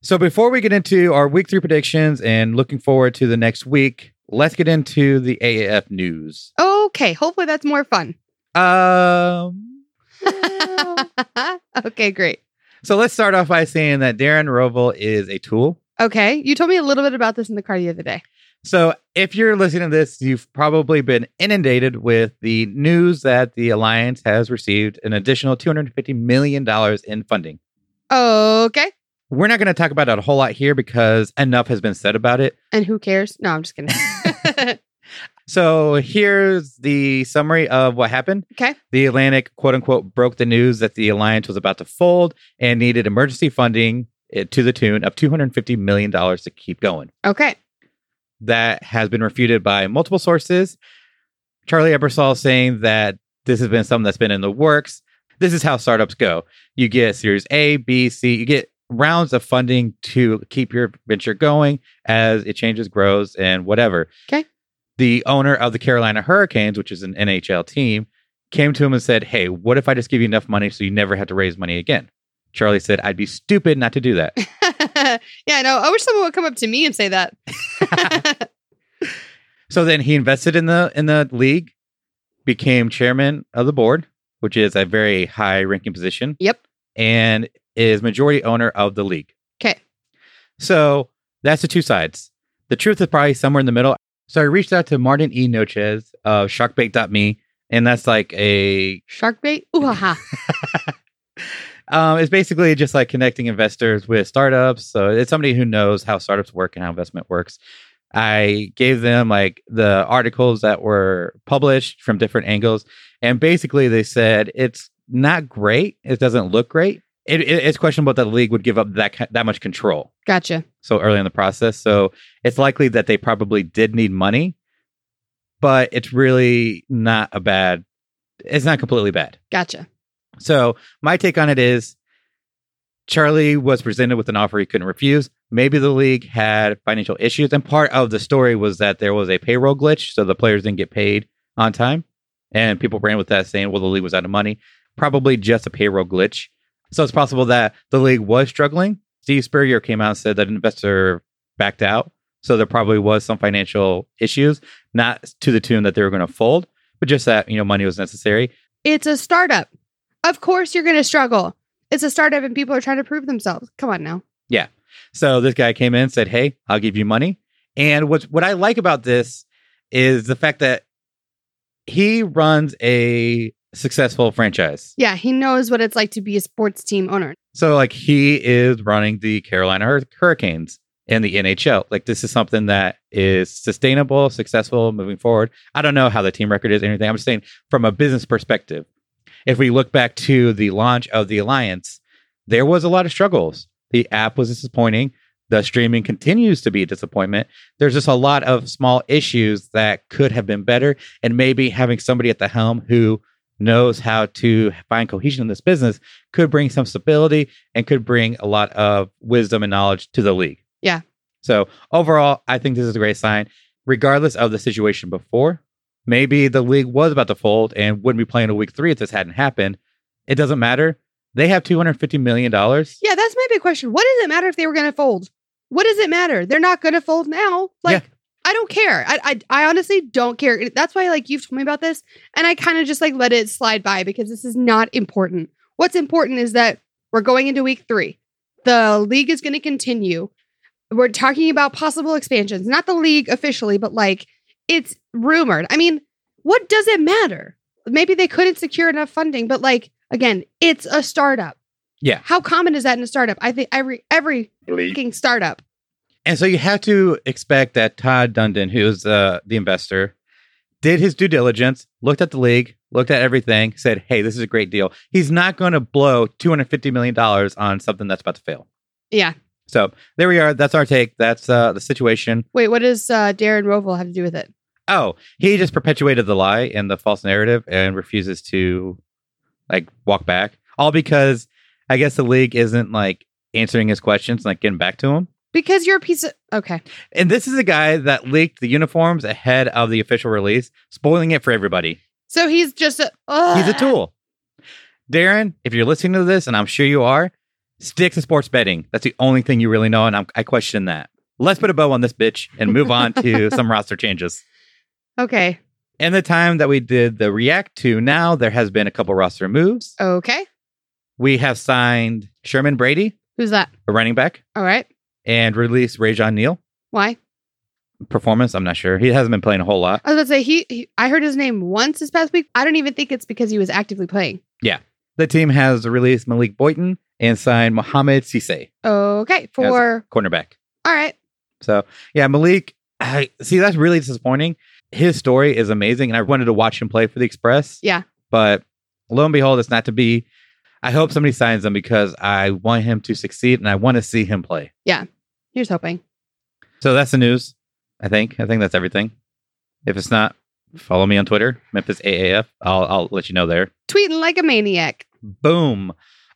So before we get into our week three predictions and looking forward to the next week, let's get into the AAF news. Okay, hopefully that's more fun. Um, <laughs> okay, great. so let's start off by saying that Darren Rovell is a tool. Okay, you told me a little bit about this in the car the other day. So if you're listening to this, you've probably been inundated with the news that the Alliance has received an additional $250 million in funding. Okay, We're not going to talk about it a whole lot here because enough has been said about it. and who cares? No, I'm just kidding. <laughs> So here's the summary of what happened. okay, The Atlantic, quote unquote, broke the news that the alliance was about to fold and needed emergency funding eh, to the tune of $250 million to keep going. okay, That has been refuted by multiple sources. Charlie Ebersol saying that this has been something that's been in the works. This is how startups go. You get Series A, B, C, you get rounds of funding to keep your venture going as it changes, grows, and whatever. Okay. The owner of the Carolina Hurricanes, which is an NHL team, came to him and said, Hey, what if I just give you enough money so you never have to raise money again? Charlie said, I'd be stupid not to do that. <laughs> yeah, I know. I wish someone would come up to me and say that. <laughs> So then he invested in the in the league, became chairman of the board, which is a very high ranking position. Yep. And is majority owner of the league. Okay. So that's the two sides. The truth is probably somewhere in the middle. So I reached out to Martin E. Nochez of sharkbait.me, and that's like a sharkbait. Ooh, ha, <laughs> um, it's basically just like connecting investors with startups. So it's somebody who knows how startups work and how investment works. I gave them like the articles that were published from different angles. And basically, they said it's not great. It doesn't look great. it, it- it's questionable that the league would give up that that much control Gotcha. so early in the process. So it's likely that they probably did need money, but it's really not a bad. It's not completely bad. Gotcha. So my take on it is Charlie was presented with an offer he couldn't refuse. Maybe the league had financial issues. And part of the story was that there was a payroll glitch. So the players didn't get paid on time. And people ran with that saying, well, the league was out of money. Probably just a payroll glitch. So it's possible that the league was struggling. Steve Spurrier came out and said that an investor backed out. So there probably was some financial issues, not to the tune that they were going to fold, but just that, you know, money was necessary. It's a startup. Of course, you're going to struggle. It's a startup and people are trying to prove themselves. Come on now. Yeah. So this guy came in and said, "Hey, I'll give you money." And what what I like about this is the fact that he runs a successful franchise. Yeah, he knows what it's like to be a sports team owner. So like he is running the Carolina Hur- Hurricanes in the NHL. Like this is something that is sustainable, successful moving forward. I don't know how the team record is or anything. I'm just saying from a business perspective. If we look back to the launch of the alliance, there was a lot of struggles. The app was disappointing. The streaming continues to be a disappointment. There's just a lot of small issues that could have been better. And maybe having somebody at the helm who knows how to find cohesion in this business could bring some stability and could bring a lot of wisdom and knowledge to the league. Yeah. So overall, I think this is a great sign. Regardless of the situation before, maybe the league was about to fold and wouldn't be playing a week three if this hadn't happened. It doesn't matter. They have two hundred fifty million dollars. Yeah, that's my big question. What does it matter if they were going to fold? What does it matter? They're not going to fold now. Like, Yeah. I don't care. I, I I honestly don't care. That's why like you've told me about this, and I kind of just like let it slide by because this is not important. What's important is that we're going into week three. The league is going to continue. We're talking about possible expansions, not the league officially, but like it's rumored. I mean, what does it matter? Maybe they couldn't secure enough funding, but like again, it's a startup. Yeah. How common is that in a startup? I think every every fucking startup. And so you have to expect that Tom Dundon, who is uh, the investor, did his due diligence, looked at the league, looked at everything, said, "Hey, this is a great deal." He's not going to blow two hundred fifty million dollars on something that's about to fail. Yeah. So there we are. That's our take. That's uh, the situation. Wait, what does uh, Darren Rovell have to do with it? Oh, he just perpetuated the lie and the false narrative and refuses to like walk back. All because I guess the league isn't like answering his questions, like getting back to him. Because you're a piece of okay. And this is a guy that leaked the uniforms ahead of the official release, spoiling it for everybody. So he's just a ugh. He's a tool. Darren, if you're listening to this, and I'm sure you are, stick to sports betting. That's the only thing you really know, and I'm, I question that. Let's put a bow on this bitch and move on to <laughs> some roster changes. Okay. In the time that we did the react to now, there has been a couple roster moves. Okay. We have signed Sherman Brady, Who's that? a running back, All right. and released Rajon Neal. Why? Performance, I'm not sure. He hasn't been playing a whole lot. I was going to say he, he. I heard his name once this past week. I don't even think it's because he was actively playing. Yeah. The team has released Malik Boyton and signed Mohamed Sisse, Okay. For cornerback. all right. So yeah, Malik. I see that's really disappointing. His story is amazing, and I wanted to watch him play for the Express. Yeah. but lo and behold, it's not to be. I hope somebody signs him because I want him to succeed, and I want to see him play. Yeah. Here's hoping. So that's the news. I think. I think that's everything. If it's not, follow me on Twitter, Memphis AAF. I'll I'll let you know there. Tweeting like a maniac. Boom.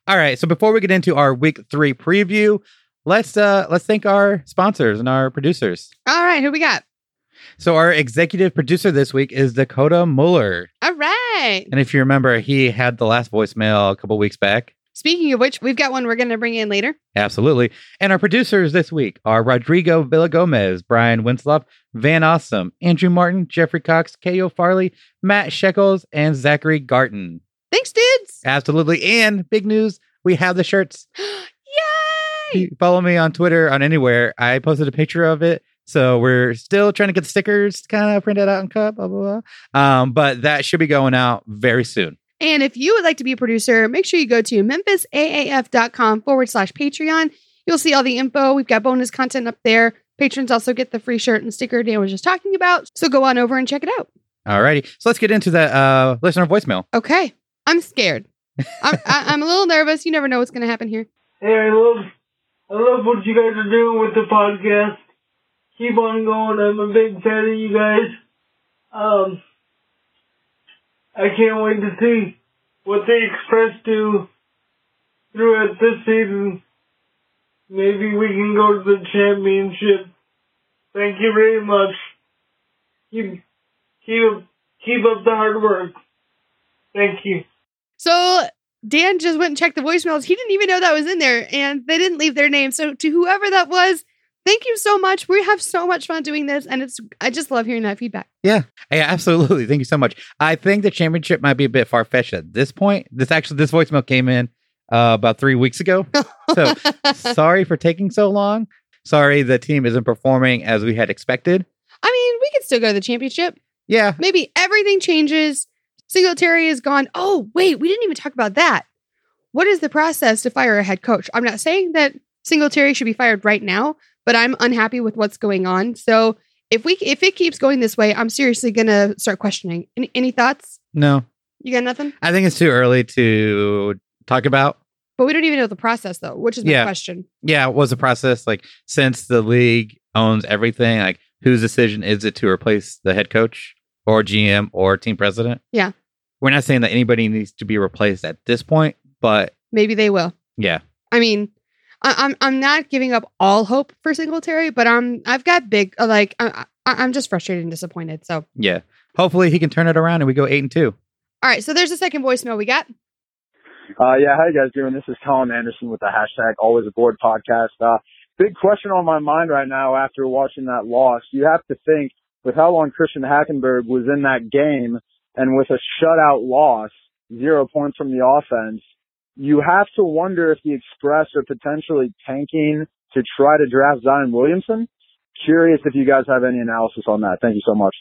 All right. So before we get into our week three preview, let's uh let's thank our sponsors and our producers. All right. Who we got? So our executive producer this week is Dakota Muller. All right. And if you remember, he had the last voicemail a couple weeks back. Speaking of which, we've got one we're going to bring in later. Absolutely. And our producers this week are Rodrigo Villagomez, Brian Winslow, Van Awesome, Andrew Martin, Jeffrey Cox, K.O. Farley, Matt Shekels, and Zachary Garton. Thanks, dudes. Absolutely. And big news, we have the shirts. <gasps> Yay! Follow me on Twitter on anywhere. I posted a picture of it. So we're still trying to get the stickers kind of printed out and cut, blah, blah, blah. Um, but that should be going out very soon. And if you would like to be a producer, make sure you go to memphisaaf.com forward slash Patreon. You'll see all the info. We've got bonus content up there. Patrons also get the free shirt and sticker Dan was just talking about. So go on over and check it out. All righty. So let's get into the uh, listener voicemail. Okay. I'm scared. I'm, I, I'm a little nervous. You never know what's going to happen here. Hey, I love, I love what you guys are doing with the podcast. Keep on going. I'm a big fan of you guys. Um, I can't wait to see what the Express do throughout this season. Maybe we can go to the championship. Thank you very much. Keep, keep, keep up the hard work. Thank you. So Dan just went and checked the voicemails. He didn't even know that was in there, and they didn't leave their name. So to whoever that was, thank you so much. We have so much fun doing this, and it's I just love hearing that feedback. Yeah, yeah, absolutely. Thank you so much. I think the championship might be a bit far fetched at this point. This actually, this voicemail came in uh, about three weeks ago. So <laughs> sorry for taking so long. Sorry, the team isn't performing as we had expected. I mean, we could still go to the championship. Yeah, Maybe everything changes. Singletary is gone. Oh, wait, we didn't even talk about that. What is the process to fire a head coach? I'm not saying that Singletary should be fired right now, but I'm unhappy with what's going on. So if we if it keeps going this way, I'm seriously gonna start questioning. Any, any thoughts? no, You got nothing? I think it's too early to talk about. But we don't even know the process though, which is my Yeah. question. Yeah, was the process like? Since the league owns everything, like whose decision is it to replace the head coach or GM or team president? Yeah. we're not saying that anybody needs to be replaced at this point, but Maybe they will. yeah, I mean, I, I'm I'm not giving up all hope for Singletary, but I'm I've got big uh, like I, I, I'm just frustrated and disappointed. So yeah. Hopefully, he can turn it around and we go eight and two. all right, so there's a second voicemail we got. Uh, yeah, how you guys doing? This is Colin Anderson with the hashtag Always Aboard podcast. Uh, big question on my mind right now after watching that loss. You have to think with how long Christian Hackenberg was in that game and with a shutout loss, zero points from the offense, you have to wonder if the Express are potentially tanking to try to draft Zion Williamson. Curious if you guys have any analysis on that. Thank you so much.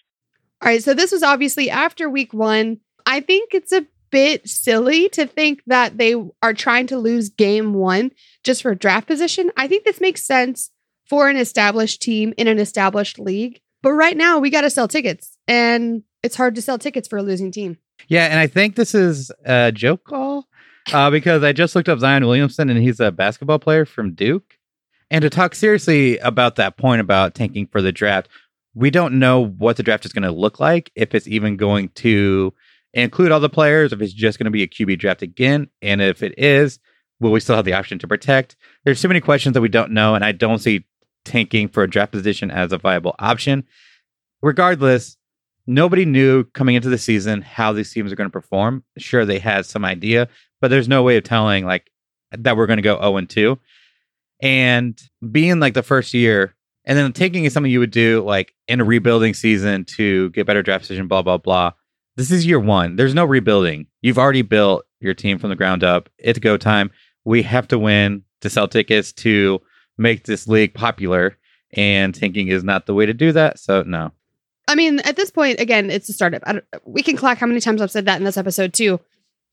All right, so this was obviously after week one. I think it's a bit silly to think that they are trying to lose game one just for draft position. I think this makes sense for an established team in an established league. But right now, we got to sell tickets, and it's hard to sell tickets for a losing team. Yeah, and I think this is a joke call uh, because I just looked up Zion Williamson and he's a basketball player from Duke. And to talk seriously about that point about tanking for the draft, we don't know what the draft is going to look like, if it's even going to include all the players, if it's just going to be a QB draft again. And if it is, will we still have the option to protect? There's too many questions that we don't know, and I don't see tanking for a draft position as a viable option. Regardless, nobody knew coming into the season how these teams are going to perform. Sure, they had some idea, but there's no way of telling like that we're going to go 0 and 2. And being like the first year, and then taking is something you would do like in a rebuilding season to get better draft position, blah, blah, blah. This is year one. There's no rebuilding. You've already built your team from the ground up. It's go time. We have to win to sell tickets to make this league popular. And tanking is not the way to do that. So, no. I mean, at this point, again, it's a startup. I don't, we can clock how many times I've said that in this episode too.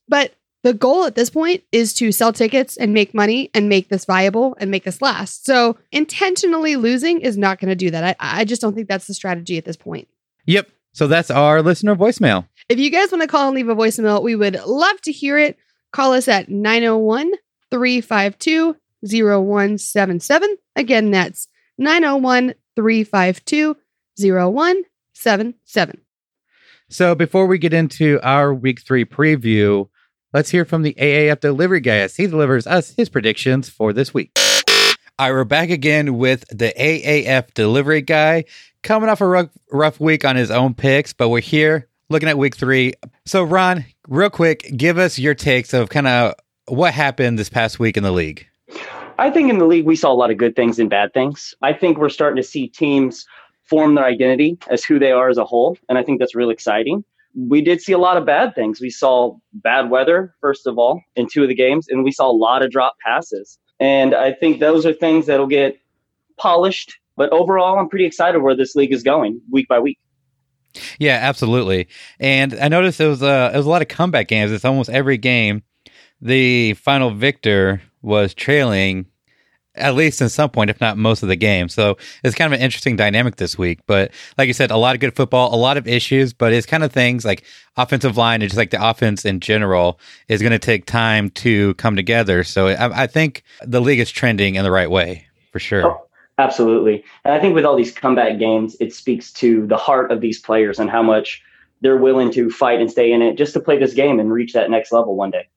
But the goal at this point is to sell tickets and make money and make this viable and make this last. So intentionally losing is not going to do that. I, I just don't think that's the strategy at this point. Yep. So that's our listener voicemail. If you guys want to call and leave a voicemail, we would love to hear it. Call us at 901 352 0177. Again, that's 901 352 0177. So before we get into our week three preview, let's hear from the AAF delivery guy as he delivers us his predictions for this week. All right, we're back again with the AAF delivery guy coming off a rough, rough week on his own picks, but we're here looking at week three. So, Ron, real quick, give us your takes of kind of what happened this past week in the league. I think in the league we saw a lot of good things and bad things. I think we're starting to see teams form their identity as who they are as a whole, and I think that's really exciting. We did see a lot of bad things. We saw bad weather first of all in two of the games, and we saw a lot of drop passes. And I think those are things that'll get polished. But overall, I'm pretty excited where this league is going week by week. Yeah, absolutely. And I noticed it was a it was a lot of comeback games. It's almost every game. The final victor was trailing at least in some point, if not most of the game. So it's kind of an interesting dynamic this week. But like you said, a lot of good football, a lot of issues, but it's kind of things like offensive line and just like the offense in general is going to take time to come together. So I, I, think the league is trending in the right way for sure. Oh, absolutely. And I think with all these comeback games, it speaks to the heart of these players and how much they're willing to fight and stay in it just to play this game and reach that next level one day.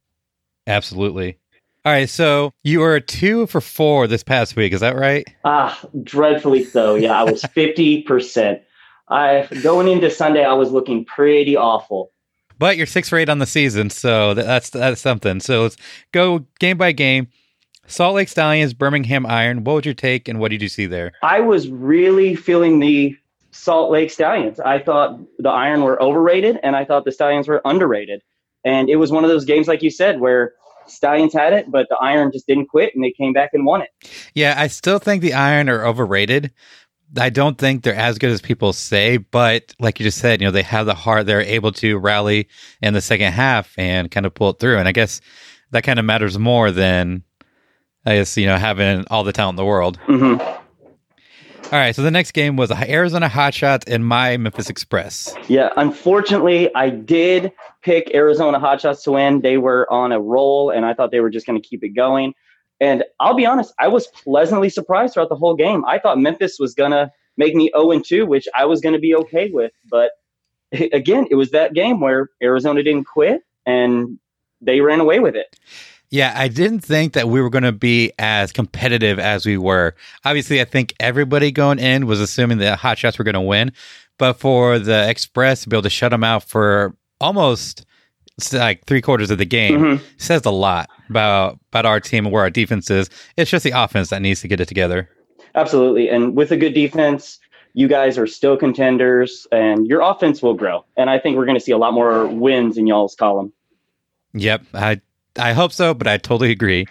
Absolutely. All right, so you were two for four this past week. Is that right? Ah, dreadfully so. Yeah, I was <laughs> fifty percent. I going into Sunday, I was looking pretty awful. But you're six for eight on the season, so that's that's something. So let's go game by game. Salt Lake Stallions, Birmingham Iron. What would your take, and what did you see there? I was really feeling the Salt Lake Stallions. I thought the Iron were overrated, and I thought the Stallions were underrated. And it was one of those games, like you said, where Stallions had it, but the Iron just didn't quit and they came back and won it. Yeah, I still think the Iron are overrated. I don't think they're as good as people say, but like you just said, you know, they have the heart. They're able to rally in the second half and kind of pull it through. And I guess that kind of matters more than, I guess, you know, having all the talent in the world. Mm-hmm. All right, so the next game was Arizona Hotshots and my Memphis Express. Yeah, unfortunately, I did pick Arizona Hotshots to win. They were on a roll, and I thought they were just going to keep it going. And I'll be honest, I was pleasantly surprised throughout the whole game. I thought Memphis was going to make me 0 2, which I was going to be okay with. But <laughs> again, it was that game where Arizona didn't quit and they ran away with it. Yeah, I didn't think that we were going to be as competitive as we were. Obviously, I think everybody going in was assuming that Hot Shots were going to win, but for the Express to be able to shut them out for almost like three quarters of the game mm-hmm. says a lot about about our team and where our defense is. It's just the offense that needs to get it together. Absolutely, and with a good defense, you guys are still contenders, and your offense will grow. And I think we're going to see a lot more wins in y'all's column. Yep, I I hope so, but I totally agree.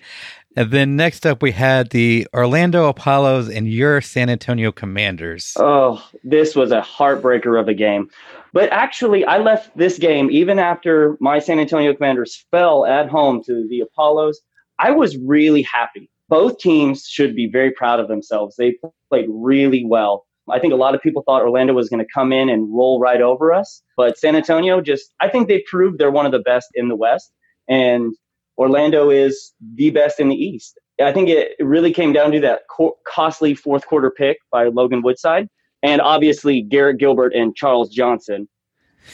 And then next up, we had the Orlando Apollos and your San Antonio Commanders. Oh, this was a heartbreaker of a game. But actually, I left this game even after my San Antonio Commanders fell at home to the Apollos. I was really happy. Both teams should be very proud of themselves. They played really well. I think a lot of people thought Orlando was going to come in and roll right over us, but San Antonio just, I think they proved they're one of the best in the West. And Orlando is the best in the East. I think it really came down to that co- costly fourth quarter pick by Logan Woodside, and obviously Garrett Gilbert and Charles Johnson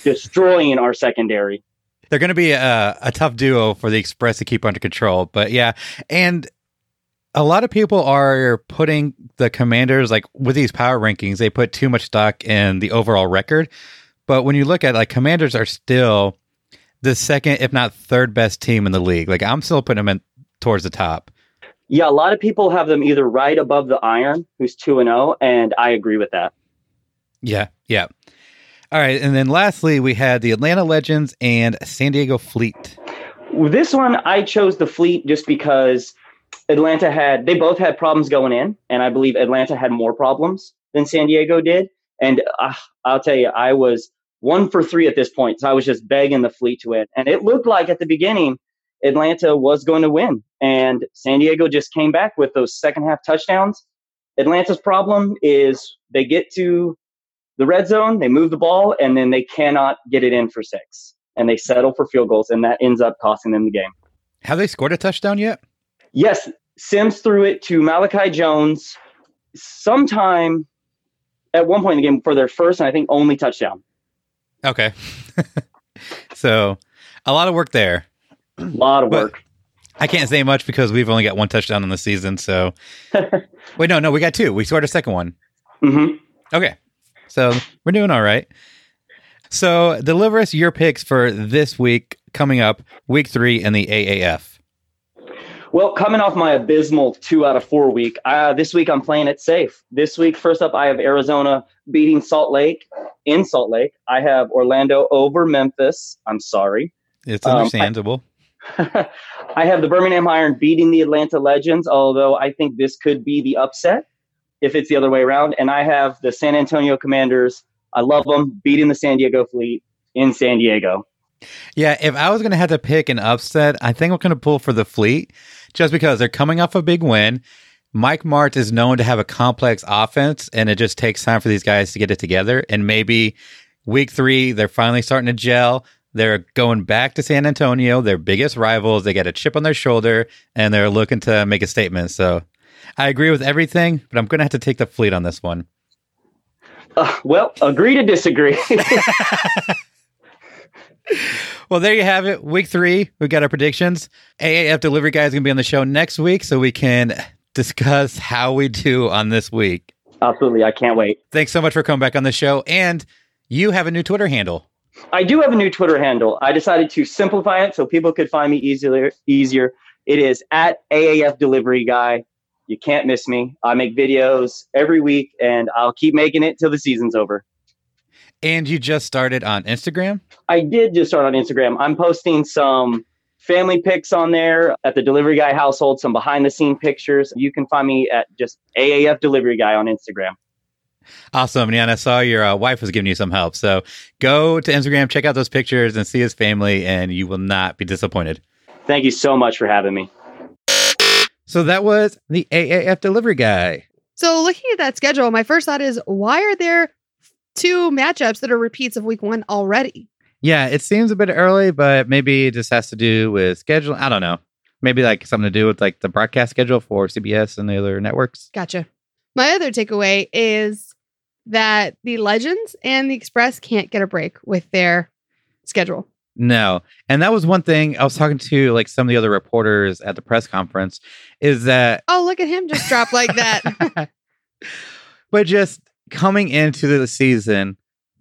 destroying our secondary. They're going to be a, a tough duo for the Express to keep under control, but yeah, and a lot of people are putting the Commanders like with these power rankings. They put too much stock in the overall record, but when you look at like Commanders are still the second, if not third best team in the league. Like I'm still putting them in towards the top. Yeah, a lot of people have them either right above the Iron, who's two and zero, oh, and I agree with that. Yeah, yeah. All right, and then lastly, we had the Atlanta Legends and San Diego Fleet. This one, I chose the Fleet just because Atlanta had they both had problems going in, and I believe Atlanta had more problems than San Diego did. And uh, I'll tell you, I was one for three at this point. So I was just begging the fleet to win. And it looked like at the beginning, Atlanta was going to win. And San Diego just came back with those second half touchdowns. Atlanta's problem is they get to the red zone, they move the ball, and then they cannot get it in for six. And they settle for field goals, and that ends up costing them the game. Have they scored a touchdown yet? Yes. Simms threw it to Malachi Jones sometime at one point in the game for their first and I think only touchdown. Okay. <laughs> so a lot of work there. A lot of work. I can't say much because we've only got one touchdown in the season. So <laughs> wait, no, no, we got two. We scored a second one. Mm-hmm. Okay. So we're doing all right. So deliver us your picks for this week coming up, week three in the AAF. Well, coming off my abysmal two out of four week, uh, this week I'm playing it safe. This week, first up, I have Arizona beating Salt Lake in Salt Lake. I have Orlando over Memphis. I'm sorry. It's understandable. Um, I, <laughs> I have the Birmingham Iron beating the Atlanta Legends, although I think this could be the upset if it's the other way around. And I have the San Antonio Commanders. I love them beating the San Diego Fleet in San Diego. Yeah, if I was going to have to pick an upset, I think I'm going to pull for the Fleet just because they're coming off a big win. Mike Martz is known to have a complex offense, and it just takes time for these guys to get it together. And maybe week three, they're finally starting to gel. They're going back to San Antonio, their biggest rivals. They get a chip on their shoulder, and they're looking to make a statement. So I agree with everything, but I'm going to have to take the fleet on this one. Uh, well, agree to disagree. <laughs> <laughs> Well, there you have it. Week three, we've got our predictions. AAF Delivery Guy is going to be on the show next week, so we can discuss how we do on this week. Absolutely. I can't wait. Thanks so much for coming back on the show. And you have a new Twitter handle. I do have a new Twitter handle. I decided to simplify it so people could find me easier. Easier. It is at AAF Delivery Guy. You can't miss me. I make videos every week, and I'll keep making it till the season's over. And you just started on Instagram? I did just start on Instagram. I'm posting some family pics on there at the Delivery Guy household, some behind the scene pictures. You can find me at just AAF Delivery Guy on Instagram. Awesome. And I saw your uh, wife was giving you some help. So go to Instagram, check out those pictures, and see his family, and you will not be disappointed. Thank you so much for having me. So that was the AAF Delivery Guy. So looking at that schedule, my first thought is why are there two matchups that are repeats of week one already? Yeah, it seems a bit early, but maybe it just has to do with scheduling. I don't know. Maybe like something to do with like the broadcast schedule for CBS and the other networks. Gotcha. My other takeaway is that the Legends and the Express can't get a break with their schedule. No. And that was one thing I was talking to like some of the other reporters at the press conference is that Oh, look at him just drop like that. <laughs> <laughs> but just coming into the season,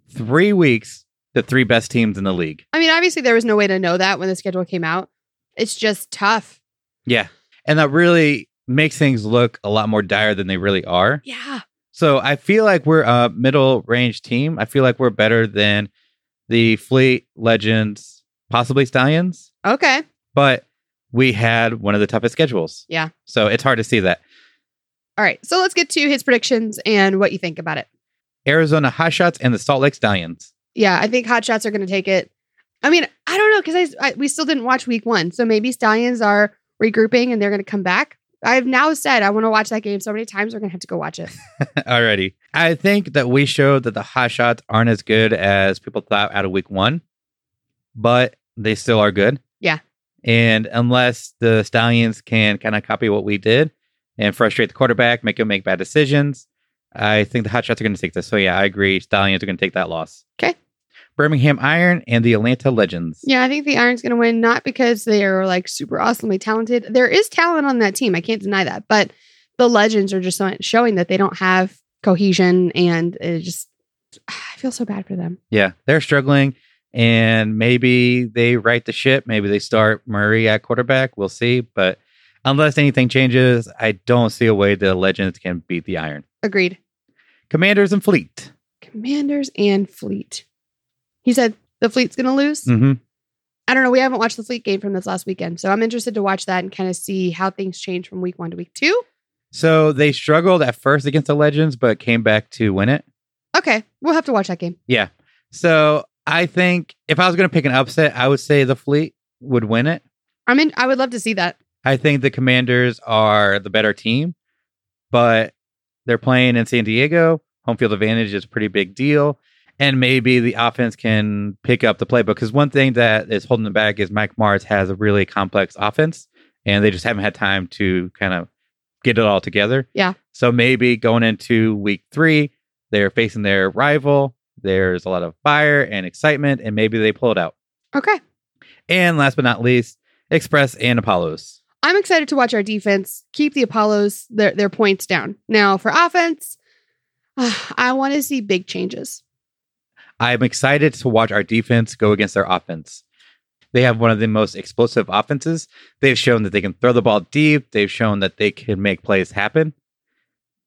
three weeks, the three best teams in the league. I mean, obviously there was no way to know that when the schedule came out. It's just tough. Yeah. And that really makes things look a lot more dire than they really are. Yeah. So I feel like we're a middle range team. I feel like we're better than the Fleet Legends, possibly Stallions, Okay. but we had one of the toughest schedules. Yeah. So it's hard to see that. All right. So let's get to his predictions and what you think about it. Arizona Hotshots and the Salt Lake Stallions. Yeah, I think Hot Shots are going to take it. I mean, I don't know because I, I we still didn't watch week one, so maybe Stallions are regrouping and they're going to come back. I've now said I want to watch that game so many times. We're going to have to go watch it. <laughs> Alrighty. I think that we showed that the Hotshots aren't as good as people thought out of week one, but they still are good. Yeah. And unless the Stallions can kind of copy what we did and frustrate the quarterback, make him make bad decisions, I think the Hotshots are going to take this. So yeah, I agree. Stallions are going to take that loss. Okay. Birmingham Iron and the Atlanta Legends. Yeah, I think the Iron's going to win, not because they are like super awesomely talented. There is talent on that team. I can't deny that. But the Legends are just showing that they don't have cohesion and it just, <sighs> I feel so bad for them. Yeah, they're struggling, and maybe they right the ship. Maybe they start Murray at quarterback. We'll see. But unless anything changes, I don't see a way the Legends can beat the Iron. Agreed. Commanders and Fleet. Commanders and Fleet. He said the Fleet's going to lose. Mm-hmm. I don't know. We haven't watched the Fleet game from this last weekend. So I'm interested to watch that and kind of see how things change from week one to week two. So they struggled at first against the Legends, but came back to win it. Okay. We'll have to watch that game. Yeah. So I think if I was going to pick an upset, I would say the Fleet would win it. I mean, I would love to see that. I think the Commanders are the better team, but they're playing in San Diego. Home field advantage is a pretty big deal. And maybe the offense can pick up the playbook. Because one thing that is holding them back is Mike Martz has a really complex offense, and they just haven't had time to kind of get it all together. Yeah. So maybe going into week three, they're facing their rival. There's a lot of fire and excitement, and maybe they pull it out. Okay. And last but not least, Express and Apollos. I'm excited to watch our defense keep the Apollos their their points down. Now for offense, uh, I want to see big changes. I'm excited to watch our defense go against their offense. They have one of the most explosive offenses. They've shown that they can throw the ball deep. They've shown that they can make plays happen.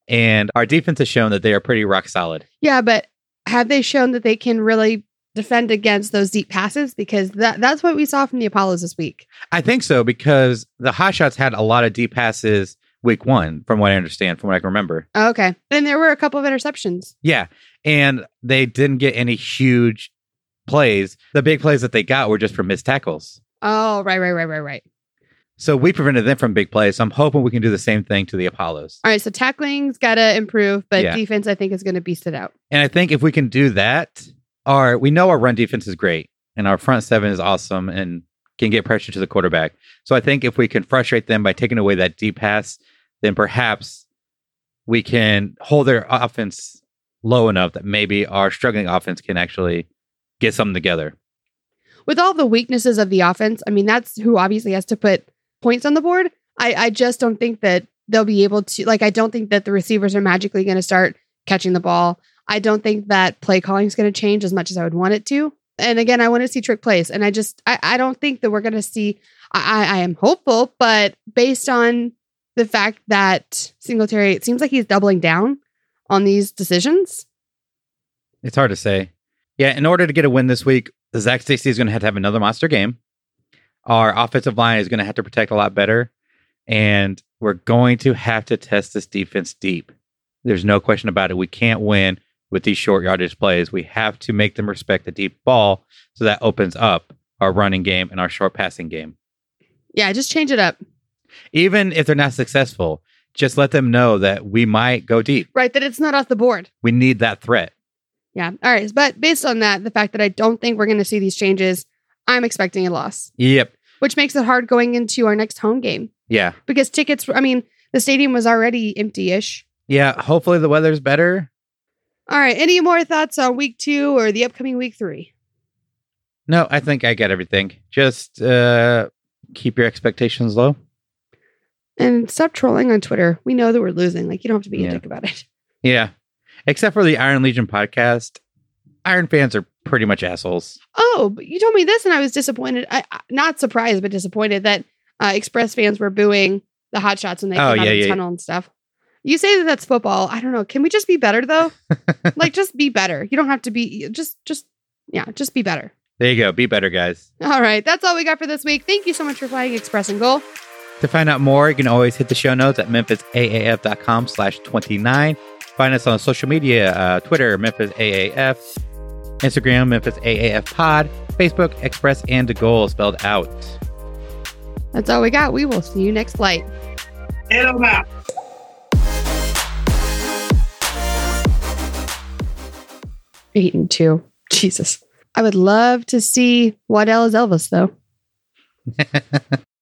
And our defense has shown that they are pretty rock solid. Yeah, but have they shown that they can really defend against those deep passes? Because that that's what we saw from the Apollos this week. I think so because the Hotshots had a lot of deep passes week one, from what I understand, from what I can remember. Okay. And there were a couple of interceptions. Yeah. And they didn't get any huge plays. The big plays that they got were just from missed tackles. Oh, right, right, right, right, right. So we prevented them from big plays. So I'm hoping we can do the same thing to the Apollos. All right, so tackling's got to improve, but Yeah. defense I think is going to beast it out. And I think if we can do that, our we know our run defense is great and our front seven is awesome and can get pressure to the quarterback. So I think if we can frustrate them by taking away that deep pass, then perhaps we can hold their offense low enough that maybe our struggling offense can actually get something together. With all the weaknesses of the offense, I mean that's who obviously has to put points on the board. I, I just don't think that they'll be able to like I don't think that the receivers are magically going to start catching the ball. I don't think that play calling is going to change as much as I would want it to. And again, I want to see trick plays. And I just I, I don't think that we're going to see I, I am hopeful, but based on the fact that Singletary, it seems like he's doubling down on these decisions. It's hard to say. Yeah, in order to get a win this week, Zac Stacy is going to have to have another monster game. Our offensive line is going to have to protect a lot better. And we're going to have to test this defense deep. There's no question about it. We can't win with these short yardage plays. We have to make them respect the deep ball so that opens up our running game and our short passing game. Yeah, just change it up. Even if they're not successful, just let them know that we might go deep. Right, that it's not off the board. We need that threat. Yeah. All right. But based on that, the fact that I don't think we're going to see these changes, I'm expecting a loss, Yep. which makes it hard going into our next home game Yeah. because tickets, I mean, the stadium was already empty ish. Yeah. Hopefully the weather's better. All right. Any more thoughts on week two or the upcoming week three? No, I think I get everything. Just uh keep your expectations low. And stop trolling on Twitter. We know that we're losing. Like, you don't have to be Yeah. a dick about it. Yeah. Except for the Iron Legion podcast. Iron fans are pretty much assholes. Oh, but you told me this and I was disappointed. I, not surprised, but disappointed that uh, Express fans were booing the hot shots when they Oh, came out of the yeah. tunnel and stuff. You say that that's football. I don't know. Can we just be better though? <laughs> like, just be better. You don't have to be. Just, just, yeah, just be better. There you go. Be better, guys. All right, that's all we got for this week. Thank you so much for flying Express and Goal. To find out more, you can always hit the show notes at memphisaaf.com slash 29. Find us on social media, uh, Twitter, Memphis AAF, Instagram, Memphis AAF Pod, Facebook, Express and the Goal spelled out. That's all we got. We will see you next flight. Hit 'em out. And two. Jesus. I would love to see Waddell as Elvis though. <laughs>